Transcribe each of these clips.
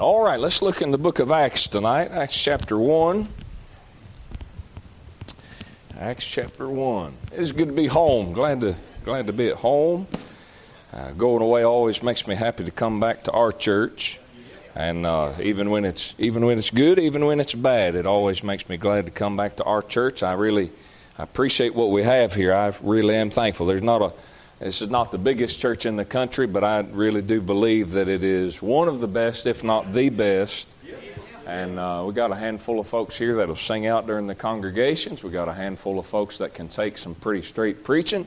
All right, let's look in the book of Acts tonight, Acts chapter 1. Acts chapter 1. It's good to be home. Glad to, glad to be at home. Uh, going away always makes me happy to come back to our church. And uh, even when it's even when it's good, even when it's bad, it always makes me glad to come back to our church. I really I appreciate what we have here. I really am thankful. There's not a this is not the biggest church in the country, but I really do believe that it is one of the best, if not the best. And uh, we got a handful of folks here that'll sing out during the congregations. We got a handful of folks that can take some pretty straight preaching.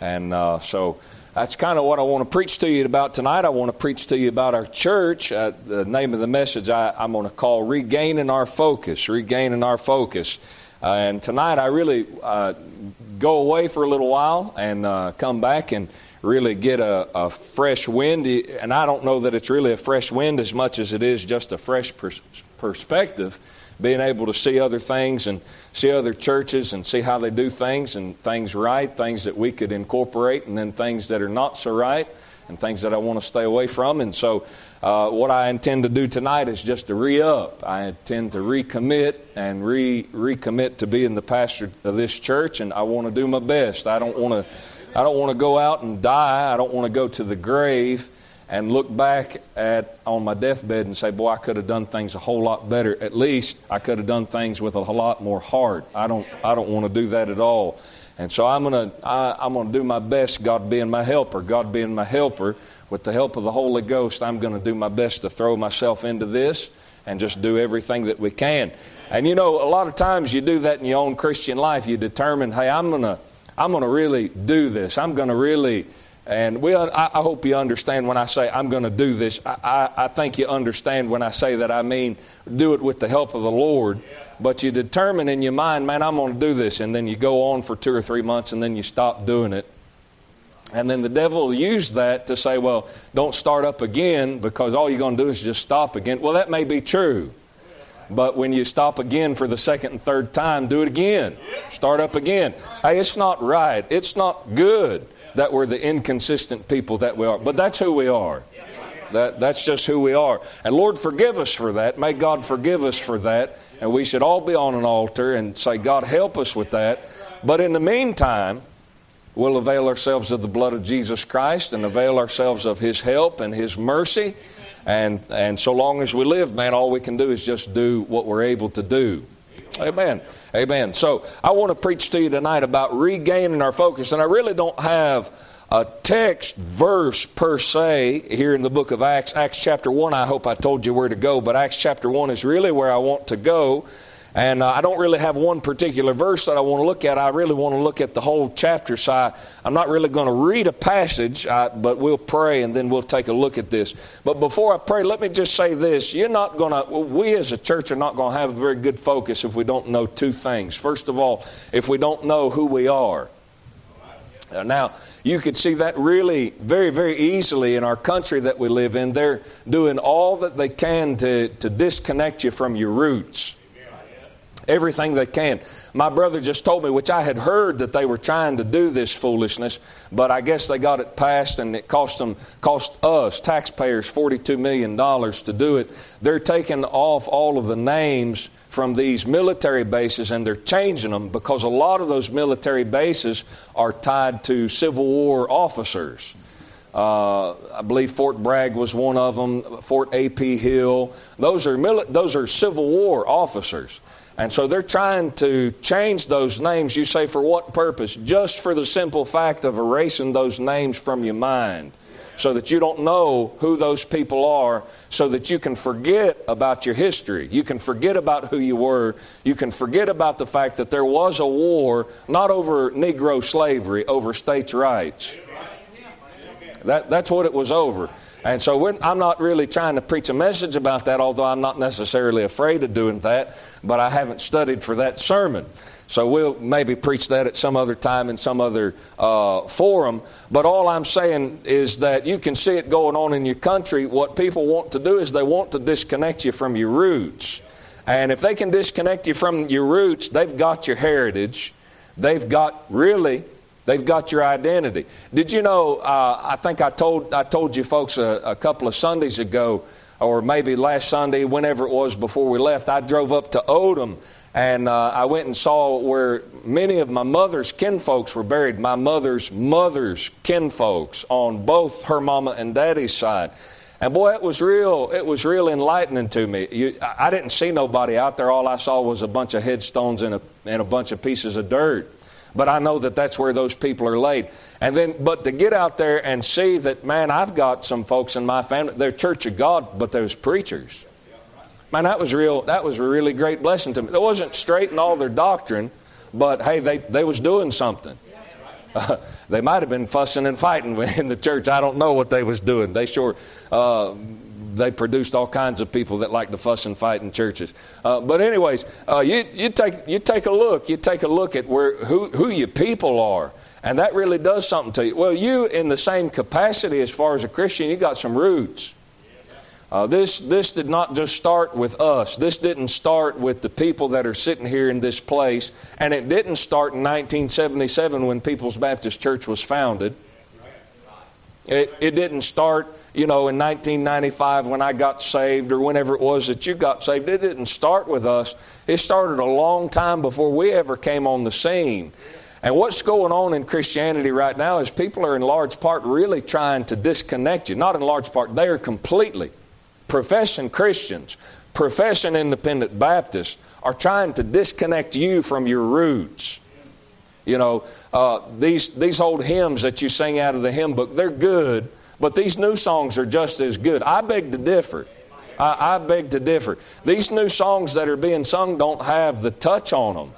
And uh, so that's kind of what I want to preach to you about tonight. I want to preach to you about our church. Uh, the name of the message I, I'm going to call Regaining Our Focus. Regaining Our Focus. Uh, and tonight I really uh, go away for a little while and uh, come back and really get a, a, fresh wind. And I don't know that it's really a fresh wind as much as it is just a fresh pers- perspective, being able to see other things and see other churches and see how they do things and things right, things that we could incorporate, and then things that are not so right and things that I want to stay away from. And so, uh, what I intend to do tonight is just to re up. I intend to recommit and re recommit to being the pastor of this church, and I want to do my best. I don't want to. I don't want to go out and die. I don't want to go to the grave and look back at on my deathbed and say, "Boy, I could have done things a whole lot better. At least I could have done things with a lot more heart." I don't. I don't want to do that at all. And so I'm going to I'm going to do my best, God being my helper, God being my helper, with the help of the Holy Ghost, I'm going to do my best to throw myself into this and just do everything that we can. And you know, a lot of times you do that in your own Christian life. You determine, hey, I'm going to I'm going to really do this. I'm going to really and we, I, hope you understand when I say I'm going to do this. I, I, I, think you understand when I say that I mean do it with the help of the Lord. But you determine in your mind, man, I'm going to do this. And then you go on for two or three months and then you stop doing it. And then the devil will use that to say, well, don't start up again because all you're going to do is just stop again. Well, that may be true. But when you stop again for the second and third time, do it again. Start up again. Hey, it's not right. It's not good that we're the inconsistent people that we are. But that's who we are. That, that's just who we are. And Lord, forgive us for that. May God forgive us for that. And we should all be on an altar and say, God, help us with that. But in the meantime, we'll avail ourselves of the blood of Jesus Christ and avail ourselves of His help and His mercy. And, and so long as we live, man, all we can do is just do what we're able to do. Amen. Amen. So I want to preach to you tonight about regaining our focus. And I really don't have a text verse per se here in the book of Acts. Acts chapter 1, I hope I told you where to go, but Acts chapter 1 is really where I want to go. And uh, I don't really have one particular verse that I want to look at. I really want to look at the whole chapter. So I, am not really going to read a passage, I, but we'll pray and then we'll take a look at this. But before I pray, let me just say this. You're not going to, we as a church are not going to have a very good focus if we don't know two things. First of all, if we don't know who we are. Uh, now, you could see that really very, very easily in our country that we live in. They're doing all that they can to, to disconnect you from your roots everything they can. My brother just told me, which I had heard that they were trying to do this foolishness, but I guess they got it passed and it cost them, cost us, taxpayers, $42 million to do it. They're taking off all of the names from these military bases and they're changing them because a lot of those military bases are tied to Civil War officers. Uh, I believe Fort Bragg was one of them, Fort A.P. Hill. Those are, mili- those are Civil War officers. And so they're trying to change those names. You say, for what purpose? Just for the simple fact of erasing those names from your mind so that you don't know who those people are, so that you can forget about your history. You can forget about who you were. You can forget about the fact that there was a war, not over Negro slavery, over states' rights. That, that's what it was over. And so I'm not really trying to preach a message about that, although I'm not necessarily afraid of doing that, but I haven't studied for that sermon. So we'll maybe preach that at some other time in some other uh, forum. But all I'm saying is that you can see it going on in your country. What people want to do is they want to disconnect you from your roots. And if they can disconnect you from your roots, they've got your heritage. They've got really They've got your identity. Did you know? Uh, I think I told I told you folks a, a, couple of Sundays ago, or maybe last Sunday, whenever it was before we left, I drove up to Odom and uh, I went and saw where many of my mother's kinfolks were buried. My mother's mother's kinfolks on both her mama and daddy's side. And boy, it was real. It was real enlightening to me. You, I didn't see nobody out there. All I saw was a bunch of headstones and a, and a bunch of pieces of dirt. But I know that that's where those people are laid. And then, but to get out there and see that, man, I've got some folks in my family. They're Church of God, but those preachers. Man, that was real. That was a really great blessing to me. It wasn't straight in all their doctrine, but hey, they they was doing something. Uh, they might have been fussing and fighting in the church. I don't know what they was doing. They sure uh, they produced all kinds of people that like to fuss and fight in churches. Uh, but anyways, uh, you you take you take a look. You take a look at where who who your people are. And that really does something to you. Well, you, in the same capacity as far as a Christian, you got some roots. Uh, this, this did not just start with us. This didn't start with the people that are sitting here in this place. And it didn't start in 1977 when People's Baptist Church was founded. It, it didn't start, you know, in 1995 when I got saved or whenever it was that you got saved. It didn't start with us. It started a long time before we ever came on the scene. And what's going on in Christianity right now is people are in large part really trying to disconnect you. Not in large part, they are completely professing Christians, professing independent Baptists are trying to disconnect you from your roots. You know, uh, these, these old hymns that you sing out of the hymn book, they're good, but these new songs are just as good. I beg to differ. I, I beg to differ. These new songs that are being sung don't have the touch on them.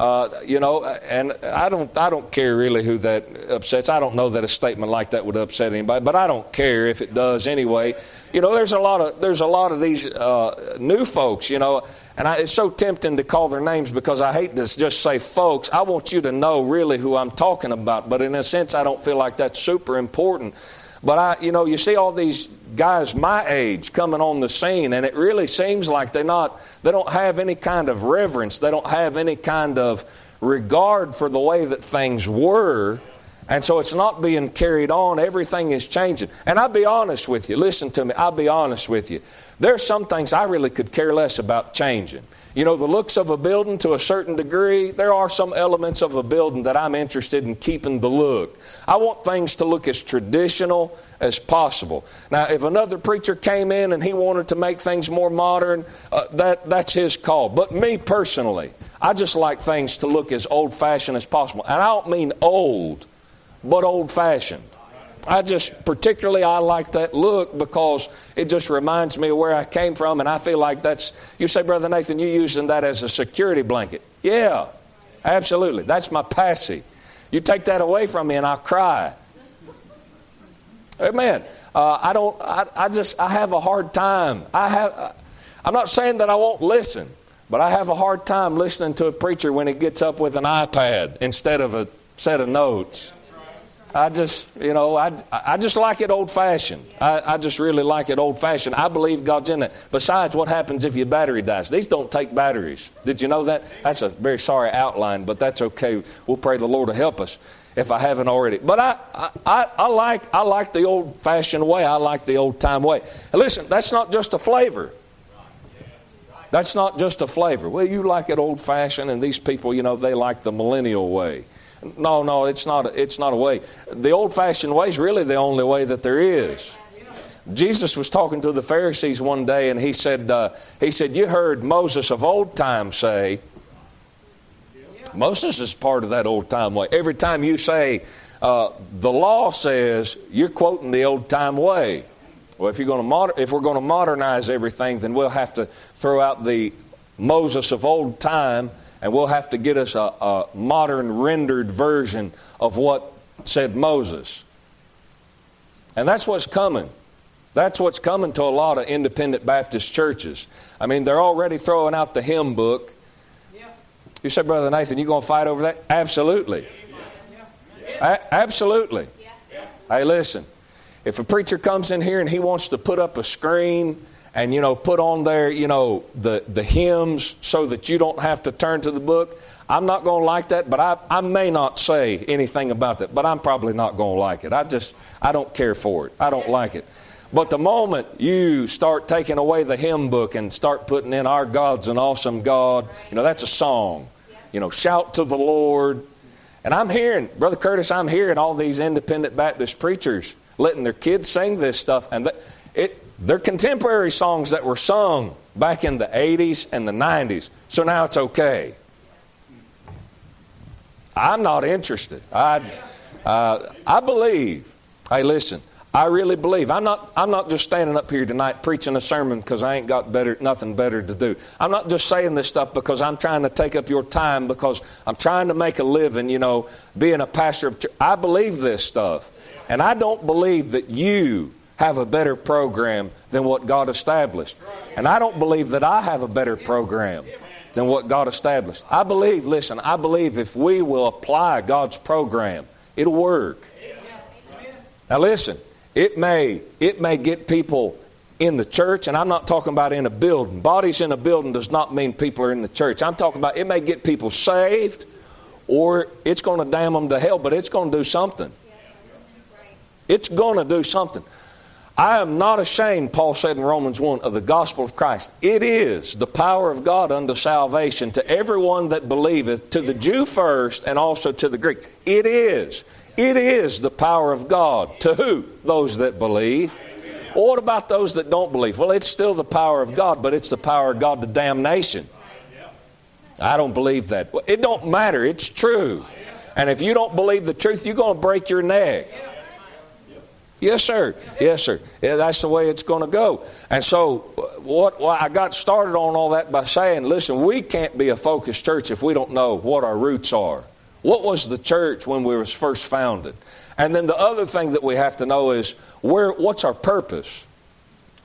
Uh, you know, and I don't, I don't care really who that upsets. I don't know that a statement like that would upset anybody, but I don't care if it does anyway. You know, there's a lot of, there's a lot of these uh, new folks. You know, and I, it's so tempting to call their names because I hate to just say folks. I want you to know really who I'm talking about, but in a sense, I don't feel like that's super important. But I, you know, you see all these guys my age coming on the scene, and it really seems like they're not, they don't have any kind of reverence. They don't have any kind of regard for the way that things were. And so it's not being carried on. Everything is changing. And I'll be honest with you. Listen to me. I'll be honest with you. There are some things I really could care less about changing. You know, the looks of a building to a certain degree, there are some elements of a building that I'm interested in keeping the look. I want things to look as traditional as possible. Now, if another preacher came in and he wanted to make things more modern, uh, that, that's his call. But me personally, I just like things to look as old fashioned as possible. And I don't mean old, but old fashioned. I just particularly I like that look because it just reminds me of where I came from, and I feel like that's. You say, Brother Nathan, you're using that as a security blanket? Yeah, absolutely. That's my passy. You take that away from me, and I'll cry. Amen. Uh, I don't. I, I, just. I have a hard time. I have. I'm not saying that I won't listen, but I have a hard time listening to a preacher when he gets up with an iPad instead of a set of notes. I just, you know, I, I just like it old fashioned. I, I just really like it old fashioned. I believe God's in it. Besides, what happens if your battery dies? These don't take batteries. Did you know that? That's a very sorry outline, but that's okay. We'll pray the Lord to help us if I haven't already. But I, I, I, like, I like the old fashioned way. I like the old time way. And listen, that's not just a flavor. That's not just a flavor. Well, you like it old fashioned, and these people, you know, they like the millennial way. No, no, it's not, it's not a way. The old fashioned way is really the only way that there is. Jesus was talking to the Pharisees one day, and he said, uh, he said, You heard Moses of old time say, Moses is part of that old time way. Every time you say, uh, the law says, you're quoting the old time way. Well, if, you're to moder- if we're going to modernize everything, then we'll have to throw out the Moses of old time and we'll have to get us a, a modern rendered version of what said Moses. And that's what's coming. That's what's coming to a lot of independent Baptist churches. I mean, they're already throwing out the hymn book. Yeah. You said, Brother Nathan, you going to fight over that? Absolutely. Yeah. A- absolutely. Yeah. Hey, listen. If a preacher comes in here and he wants to put up a screen and you know put on there you know the the hymns so that you don't have to turn to the book i'm not going to like that but I, I may not say anything about that but i'm probably not going to like it i just i don't care for it i don't like it But the moment you start taking away the hymn book and start putting in Our God's an Awesome God, you know, that's a song. You know, shout to the Lord. And I'm hearing, Brother Curtis, I'm hearing all these independent Baptist preachers letting their kids sing this stuff. And it, they're contemporary songs that were sung back in the 80s and the 90s. So now it's okay. I'm not interested. I, uh, I believe. Hey, listen. I really believe. I'm not, I'm not just standing up here tonight preaching a sermon because I ain't got better, nothing better to do. I'm not just saying this stuff because I'm trying to take up your time because I'm trying to make a living, you know, being a pastor of church. I believe this stuff. And I don't believe that you have a better program than what God established. And I don't believe that I have a better program than what God established. I believe, listen, I believe if we will apply God's program, it'll work. Now listen, it may it may get people in the church, and I'm not talking about in a building. Bodies in a building does not mean people are in the church. I'm talking about it may get people saved, or it's going to damn them to hell, but it's going to do something. It's going to do something. I am not ashamed, Paul said in Romans 1, of the gospel of Christ. It is the power of God unto salvation to everyone that believeth, to the Jew first, and also to the Greek. It is. It is the power of God. To who? Those that believe. What about those that don't believe? Well, it's still the power of God, but it's the power of God to damnation. I don't believe that. It don't matter. It's true. And if you don't believe the truth, you're going to break your neck. Yes, sir. Yes, sir. Yeah, that's the way it's going to go. And so, what well, I got started on all that by saying, listen, we can't be a focused church if we don't know what our roots are. What was the church when we was first founded? And then the other thing that we have to know is where what's our purpose?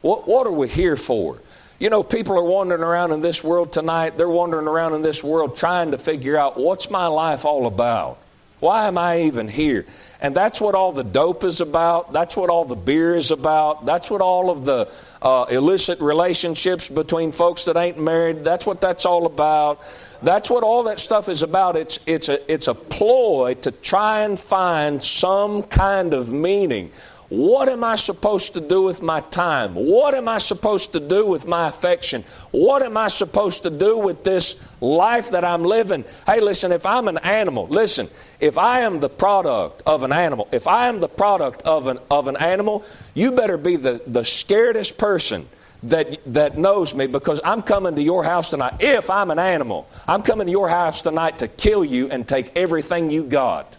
What what are we here for? You know, people are wandering around in this world tonight. They're wandering around in this world trying to figure out what's my life all about? Why am I even here? And that's what all the dope is about. That's what all the beer is about. That's what all of the uh, illicit relationships between folks that ain't married, that's what that's all about. That's what all that stuff is about. It's, it's, a, it's a ploy to try and find some kind of meaning what am I supposed to do with my time? What am I supposed to do with my affection? What am I supposed to do with this life that I'm living? Hey, listen, if I'm an animal, listen, if I am the product of an animal, if I am the product of an, of an animal, you better be the, the scaredest person that, that knows me because I'm coming to your house tonight. If I'm an animal, I'm coming to your house tonight to kill you and take everything you got.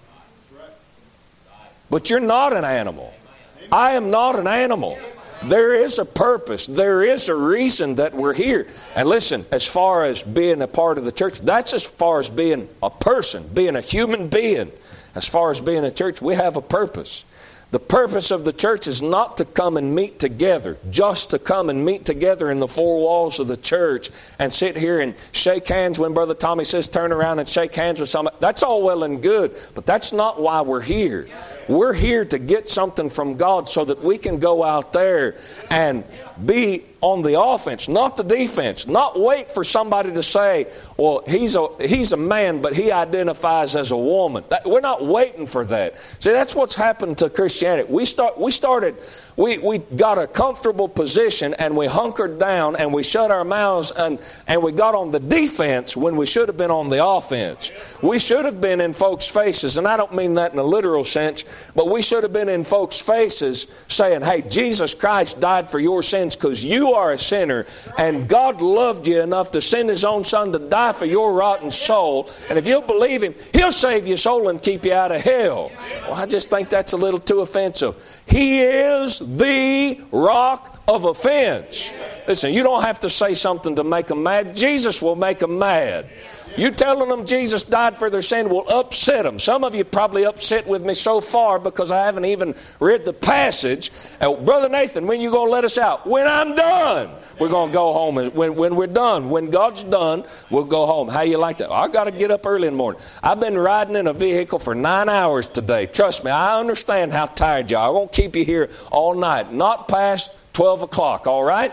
But you're not an animal. I am not an animal. There is a purpose. There is a reason that we're here. And listen, as far as being a part of the church, that's as far as being a person, being a human being. As far as being a church, we have a purpose. The purpose of the church is not to come and meet together, just to come and meet together in the four walls of the church and sit here and shake hands when Brother Tommy says turn around and shake hands with somebody. That's all well and good, but that's not why we're here. We're here to get something from God so that we can go out there and be on the offense, not the defense. Not wait for somebody to say, well, he's a, he's a man, but he identifies as a woman. That, we're not waiting for that. See, that's what's happened to Christianity. We, start, we started we, we got a comfortable position and we hunkered down and we shut our mouths and, and we got on the defense when we should have been on the offense. We should have been in folks' faces, and I don't mean that in a literal sense, but we should have been in folks' faces saying, Hey, Jesus Christ died for your sins because you are a sinner, and God loved you enough to send His own Son to die for your rotten soul. And if you'll believe Him, He'll save your soul and keep you out of hell. Well, I just think that's a little too offensive. He is the rock of offense. Listen, you don't have to say something to make them mad. Jesus will make them mad. You telling them Jesus died for their sin will upset them. Some of you probably upset with me so far because I haven't even read the passage. Uh, Brother Nathan, when you going to let us out? When I'm done. We're going to go home. When, when we're done, when God's done, we'll go home. How you like that? I got to get up early in the morning. I've been riding in a vehicle for nine hours today. Trust me, I understand how tired you are. I won't keep you here all night. Not past 12 o'clock, all right?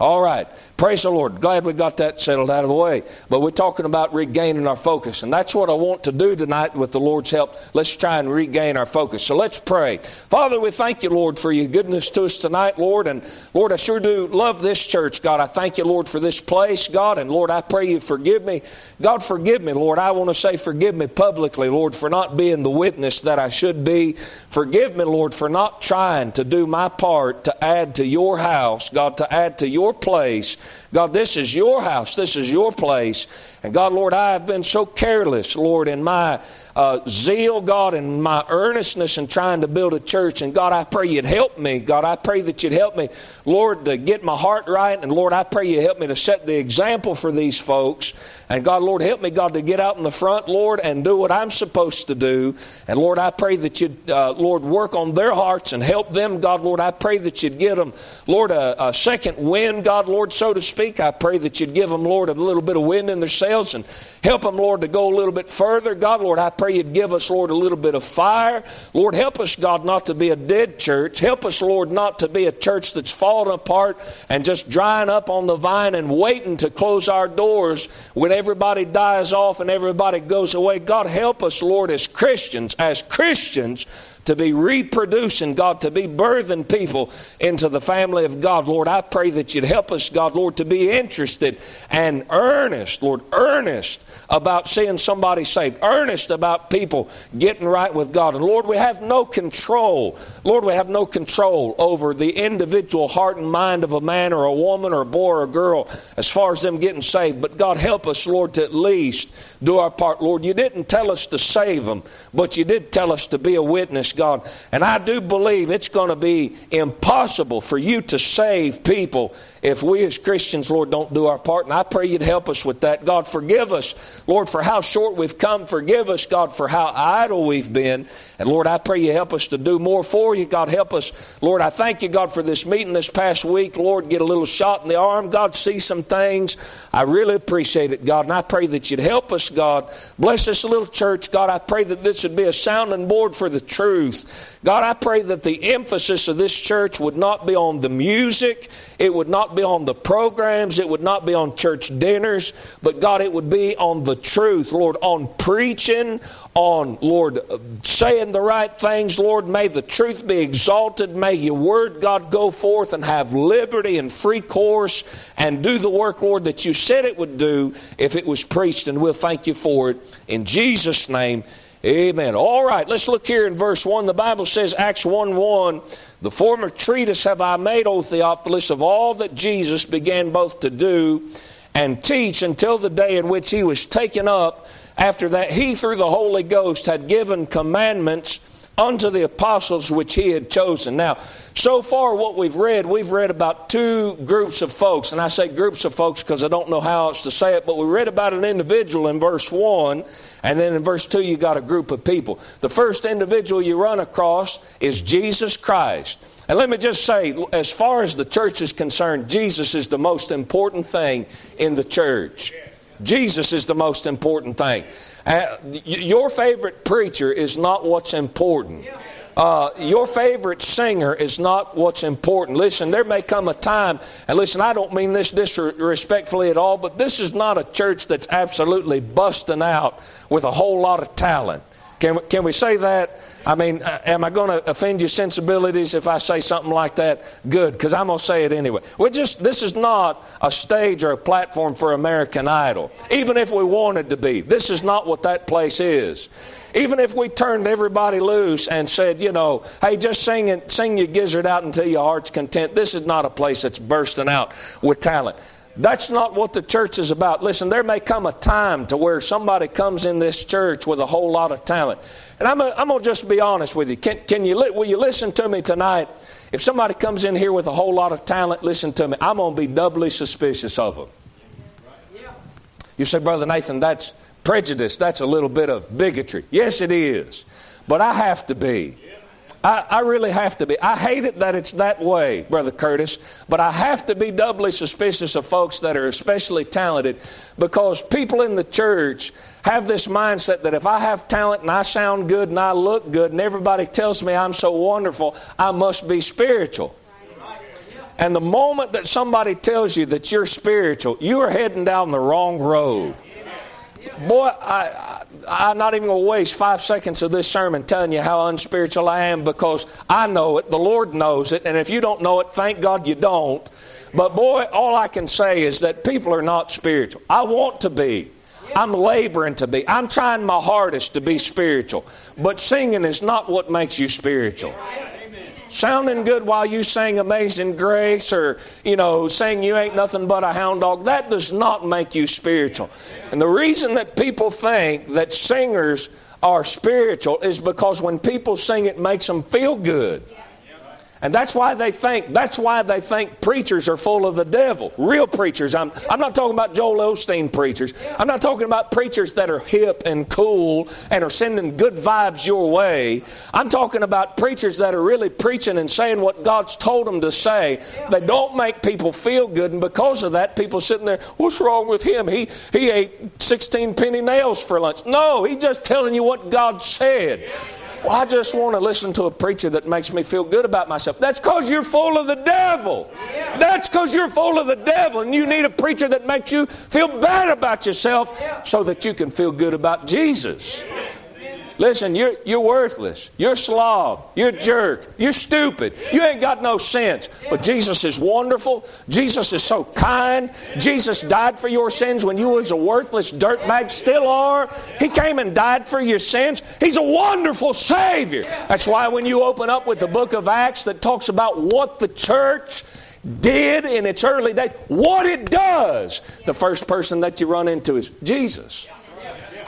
All right. Praise the Lord. Glad we got that settled out of the way. But we're talking about regaining our focus. And that's what I want to do tonight with the Lord's help. Let's try and regain our focus. So let's pray. Father, we thank you, Lord, for your goodness to us tonight, Lord. And Lord, I sure do love this church, God. I thank you, Lord, for this place, God. And Lord, I pray you forgive me. God, forgive me, Lord. I want to say forgive me publicly, Lord, for not being the witness that I should be. Forgive me, Lord, for not trying to do my part to add to your house, God, to add to your place. God, this is your house. This is your place. And God, Lord, I have been so careless, Lord, in my uh, zeal, God, and my earnestness in trying to build a church. And God, I pray you'd help me. God, I pray that you'd help me, Lord, to get my heart right. And Lord, I pray you help me to set the example for these folks. And God, Lord, help me, God, to get out in the front, Lord, and do what I'm supposed to do. And Lord, I pray that you'd, uh, Lord, work on their hearts and help them, God, Lord. I pray that you'd give them, Lord, a, a second wind, God, Lord, so to speak. I pray that you'd give them, Lord, a little bit of wind in their sails and help them, Lord, to go a little bit further. God, Lord, I pray you'd give us, Lord, a little bit of fire. Lord, help us, God, not to be a dead church. Help us, Lord, not to be a church that's falling apart and just drying up on the vine and waiting to close our doors when everybody dies off and everybody goes away. God, help us, Lord, as Christians, as Christians, to be reproducing, God, to be birthing people into the family of God. Lord, I pray that you'd help us, God, Lord, to be interested and earnest, Lord, earnest about seeing somebody saved, earnest about people getting right with God. And Lord, we have no control. Lord, we have no control over the individual heart and mind of a man or a woman or a boy or a girl as far as them getting saved. But God, help us, Lord, to at least do our part. Lord, you didn't tell us to save them, but you did tell us to be a witness God. And I do believe it's going to be impossible for you to save people if we as Christians, Lord, don't do our part. And I pray you'd help us with that. God, forgive us, Lord, for how short we've come. Forgive us, God, for how idle we've been. And Lord, I pray you help us to do more for you. God, help us. Lord, I thank you, God, for this meeting this past week. Lord, get a little shot in the arm. God, see some things. I really appreciate it, God. And I pray that you'd help us, God. Bless this little church, God. I pray that this would be a sounding board for the truth. God, I pray that the emphasis of this church would not be on the music, it would not be on the programs, it would not be on church dinners, but God, it would be on the truth, Lord, on preaching, on, Lord, saying the right things, Lord. May the truth be exalted. May your word, God, go forth and have liberty and free course and do the work, Lord, that you said it would do if it was preached, and we'll thank you for it. In Jesus' name, Amen. All right, let's look here in verse 1. The Bible says, Acts 1 1, the former treatise have I made, O Theophilus, of all that Jesus began both to do and teach until the day in which he was taken up. After that, he, through the Holy Ghost, had given commandments unto the apostles which he had chosen. Now, so far, what we've read, we've read about two groups of folks. And I say groups of folks because I don't know how else to say it, but we read about an individual in verse 1, and then in verse 2, you got a group of people. The first individual you run across is Jesus Christ. And let me just say, as far as the church is concerned, Jesus is the most important thing in the church. Jesus is the most important thing. Uh, your favorite preacher is not what's important. Uh, your favorite singer is not what's important. Listen, there may come a time, and listen, I don't mean this disrespectfully at all, but this is not a church that's absolutely busting out with a whole lot of talent. Can, can we say that? I mean, uh, am I going to offend your sensibilities if I say something like that? Good, because I'm going to say it anyway. We're just this is not a stage or a platform for American Idol. Even if we wanted to be, this is not what that place is. Even if we turned everybody loose and said, you know, hey, just sing it, sing your gizzard out until your heart's content. This is not a place that's bursting out with talent. That's not what the church is about. Listen, there may come a time to where somebody comes in this church with a whole lot of talent. And I'm, I'm going to just be honest with you. Can, can you. Will you listen to me tonight? If somebody comes in here with a whole lot of talent, listen to me. I'm going to be doubly suspicious of them. You say, Brother Nathan, that's prejudice. That's a little bit of bigotry. Yes, it is. But I have to be. I, I, really have to be. I hate it that it's that way, Brother Curtis, but I have to be doubly suspicious of folks that are especially talented because people in the church have this mindset that if I have talent and I sound good and I look good and everybody tells me I'm so wonderful, I must be spiritual. And the moment that somebody tells you that you're spiritual, you are heading down the wrong road. Boy, I, I, am not even going to waste five seconds of this sermon telling you how unspiritual I am because I know it, the Lord knows it, and if you don't know it, thank God you don't. But boy, all I can say is that people are not spiritual. I want to be. I'm laboring to be. I'm trying my hardest to be spiritual. But singing is not what makes you spiritual sounding good while you sing Amazing Grace or, you know, saying you ain't nothing but a hound dog, that does not make you spiritual. And the reason that people think that singers are spiritual is because when people sing, it makes them feel good. And that's why they think, that's why they think preachers are full of the devil. Real preachers. I'm, I'm not talking about Joel Osteen preachers. I'm not talking about preachers that are hip and cool and are sending good vibes your way. I'm talking about preachers that are really preaching and saying what God's told them to say. They don't make people feel good, and because of that, people sitting there, what's wrong with him? He, he ate 16 penny nails for lunch. No, he's just telling you what God said. Well, I just want to listen to a preacher that makes me feel good about myself. That's because you're full of the devil. That's because you're full of the devil, and you need a preacher that makes you feel bad about yourself so that you can feel good about Jesus. Listen, you're, you're worthless. You're slob. You're a jerk. You're stupid. You ain't got no sense. But Jesus is wonderful. Jesus is so kind. Jesus died for your sins when you was a worthless dirtbag. Still are. He came and died for your sins. He's a wonderful Savior. That's why when you open up with the book of Acts that talks about what the church did in its early days, what it does, the first person that you run into is Jesus.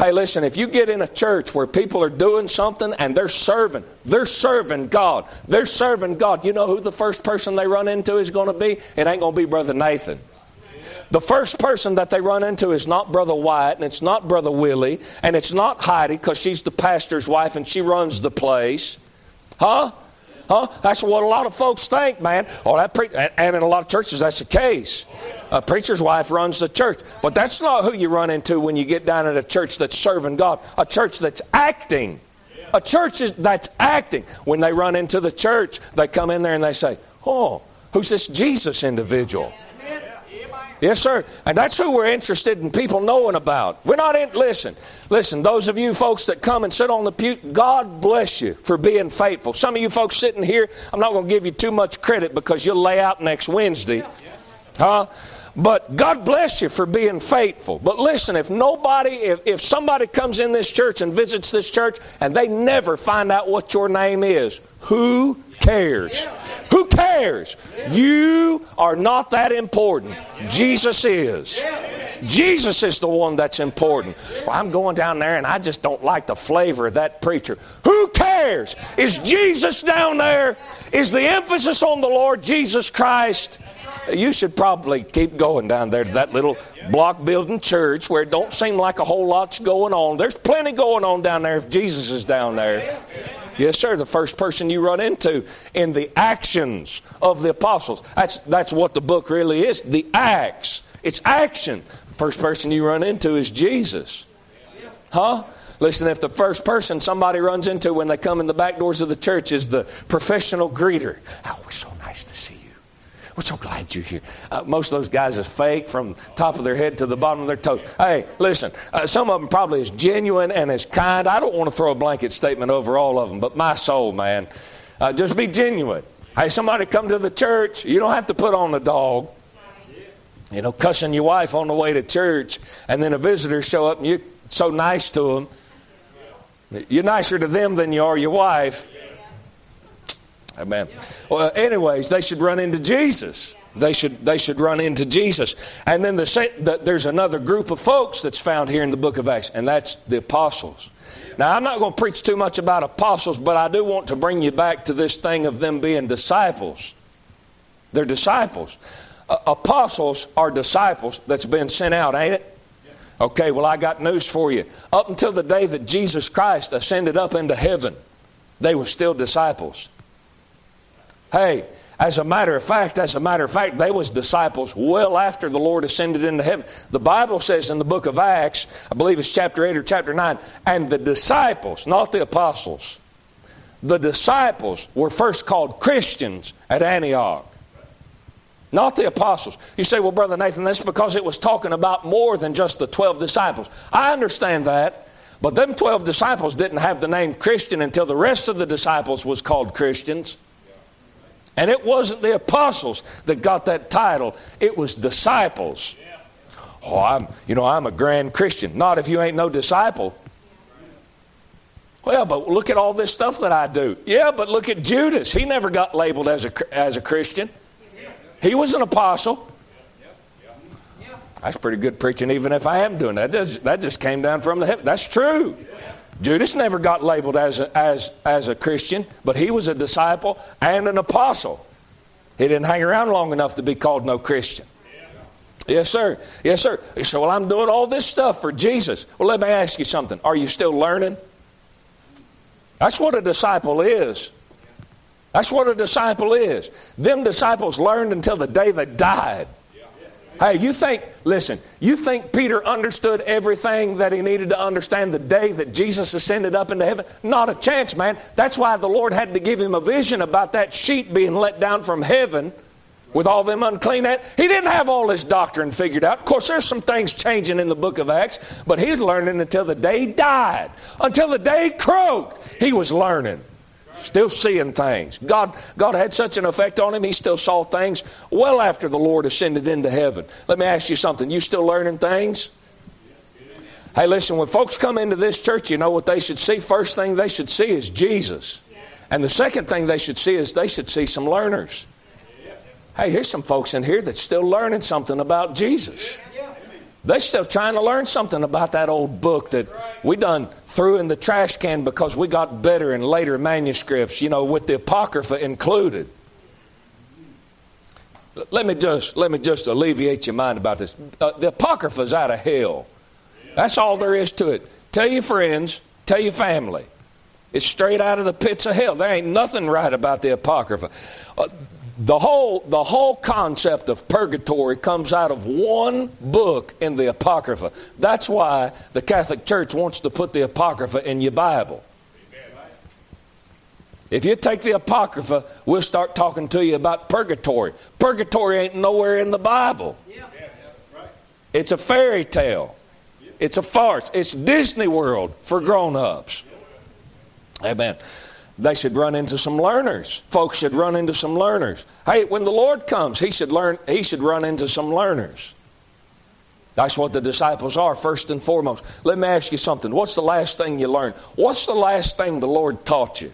Hey, listen, if you get in a church where people are doing something and they're serving, they're serving God, they're serving God, you know who the first person they run into is going to be? It ain't going to be Brother Nathan. The first person that they run into is not Brother Wyatt, and it's not Brother Willie, and it's not Heidi because she's the pastor's wife and she runs the place. Huh? Huh? That's what a lot of folks think, man. Oh, that pre- and in a lot of churches, that's the case. A preacher's wife runs the church. But that's not who you run into when you get down at a church that's serving God, a church that's acting. A church that's acting. When they run into the church, they come in there and they say, Oh, who's this Jesus individual? Yes, sir. And that's who we're interested in people knowing about. We're not in, listen, listen, those of you folks that come and sit on the pew, God bless you for being faithful. Some of you folks sitting here, I'm not going to give you too much credit because you'll lay out next Wednesday. Huh? But God bless you for being faithful. But listen, if nobody, if, if somebody comes in this church and visits this church and they never find out what your name is, who cares? Who cares? You are not that important. Jesus is. Jesus is the one that's important. Well, I'm going down there and I just don't like the flavor of that preacher. Who cares? Is Jesus down there? Is the emphasis on the Lord Jesus Christ? You should probably keep going down there to that little block building church where it don't seem like a whole lot's going on. There's plenty going on down there if Jesus is down there. Yes, sir. The first person you run into in the actions of the apostles. That's, that's what the book really is. The acts. It's action. The first person you run into is Jesus. Huh? Listen, if the first person somebody runs into when they come in the back doors of the church is the professional greeter, oh, we're so nice to see you. We're so glad you're here. Uh, most of those guys is fake from top of their head to the bottom of their toes. Hey, listen, uh, some of them probably is genuine and is kind. I don't want to throw a blanket statement over all of them, but my soul, man, uh, just be genuine. Hey, somebody come to the church. You don't have to put on the dog. You know, cussing your wife on the way to church, and then a visitor show up and you're so nice to them. You're nicer to them than you are your wife. Amen. Well, anyways, they should run into Jesus. They should, they should run into Jesus. And then the, the, there's another group of folks that's found here in the book of Acts, and that's the apostles. Now, I'm not going to preach too much about apostles, but I do want to bring you back to this thing of them being disciples. They're disciples. Uh, apostles are disciples that's been sent out, ain't it? Okay, well, I got news for you. Up until the day that Jesus Christ ascended up into heaven, they were still disciples. Hey, as a matter of fact, as a matter of fact, they was disciples well after the Lord ascended into heaven. The Bible says in the book of Acts, I believe it's chapter 8 or chapter 9, and the disciples, not the apostles, the disciples were first called Christians at Antioch. Not the apostles. You say, well, Brother Nathan, that's because it was talking about more than just the 12 disciples. I understand that. But them 12 disciples didn't have the name Christian until the rest of the disciples was called Christians. And it wasn't the apostles that got that title, it was disciples. Oh, I'm, you know, I'm a grand Christian. Not if you ain't no disciple. Well, but look at all this stuff that I do. Yeah, but look at Judas. He never got labeled as a, as a Christian. He was an apostle. That's pretty good preaching, even if I am doing that. That just, came down from the heaven. That's true. Judas never got labeled as a, as, as a Christian, but he was a disciple and an apostle. He didn't hang around long enough to be called no Christian. Yes, sir. Yes, sir. Say, Well, I'm doing all this stuff for Jesus. Well, let me ask you something. Are you still learning? That's what a disciple is. That's what a disciple is. Them disciples learned until the day they died. Hey, you think, listen, you think Peter understood everything that he needed to understand the day that Jesus ascended up into heaven? Not a chance, man. That's why the Lord had to give him a vision about that sheet being let down from heaven with all them unclean. He didn't have all his doctrine figured out. Of course, there's some things changing in the book of Acts, but he's learning until the day he died. Until the day he croaked, he was learning still seeing things. God, God had such an effect on him, he still saw things well after the Lord ascended into heaven. Let me ask you something. You still learning things? Hey, listen, when folks come into this church, you know what they should see? First thing they should see is Jesus. And the second thing they should see is they should see some learners. Hey, here's some folks in here that's still learning something about Jesus. They're still trying to learn something about that old book that we done threw in the trash can because we got better in later manuscripts, you know, with the Apocrypha included. Let me just let me just alleviate your mind about this. Uh, the Apocrypha's out of hell. That's all there is to it. Tell your friends, tell your family. It's straight out of the pits of hell. There ain't nothing right about the Apocrypha. Uh, the whole, the whole concept of purgatory comes out of one book in the Apocrypha. That's why the Catholic Church wants to put the Apocrypha in your Bible. If you take the Apocrypha, we'll start talking to you about purgatory. Purgatory ain't nowhere in the Bible. It's a fairy tale. It's a farce. It's Disney World for grown ups. Amen they should run into some learners. Folks should run into some learners. Hey, when the Lord comes, he should learn he should run into some learners. That's what the disciples are, first and foremost. Let me ask you something. What's the last thing you learned? What's the last thing the Lord taught you?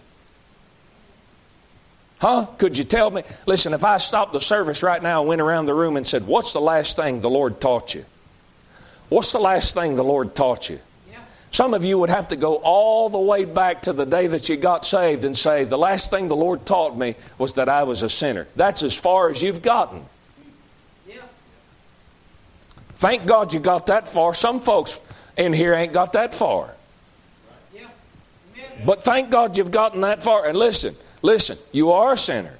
Huh? Could you tell me? Listen, if I stopped the service right now and went around the room and said, What's the last thing the Lord taught you? What's the last thing the Lord taught you? Some of you would have to go all the way back to the day that you got saved and say, The last thing the Lord taught me was that I was a sinner. That's as far as you've gotten. Yeah. Thank God you got that far. Some folks in here ain't got that far. Yeah. But thank God you've gotten that far. And listen, listen, you are a sinner,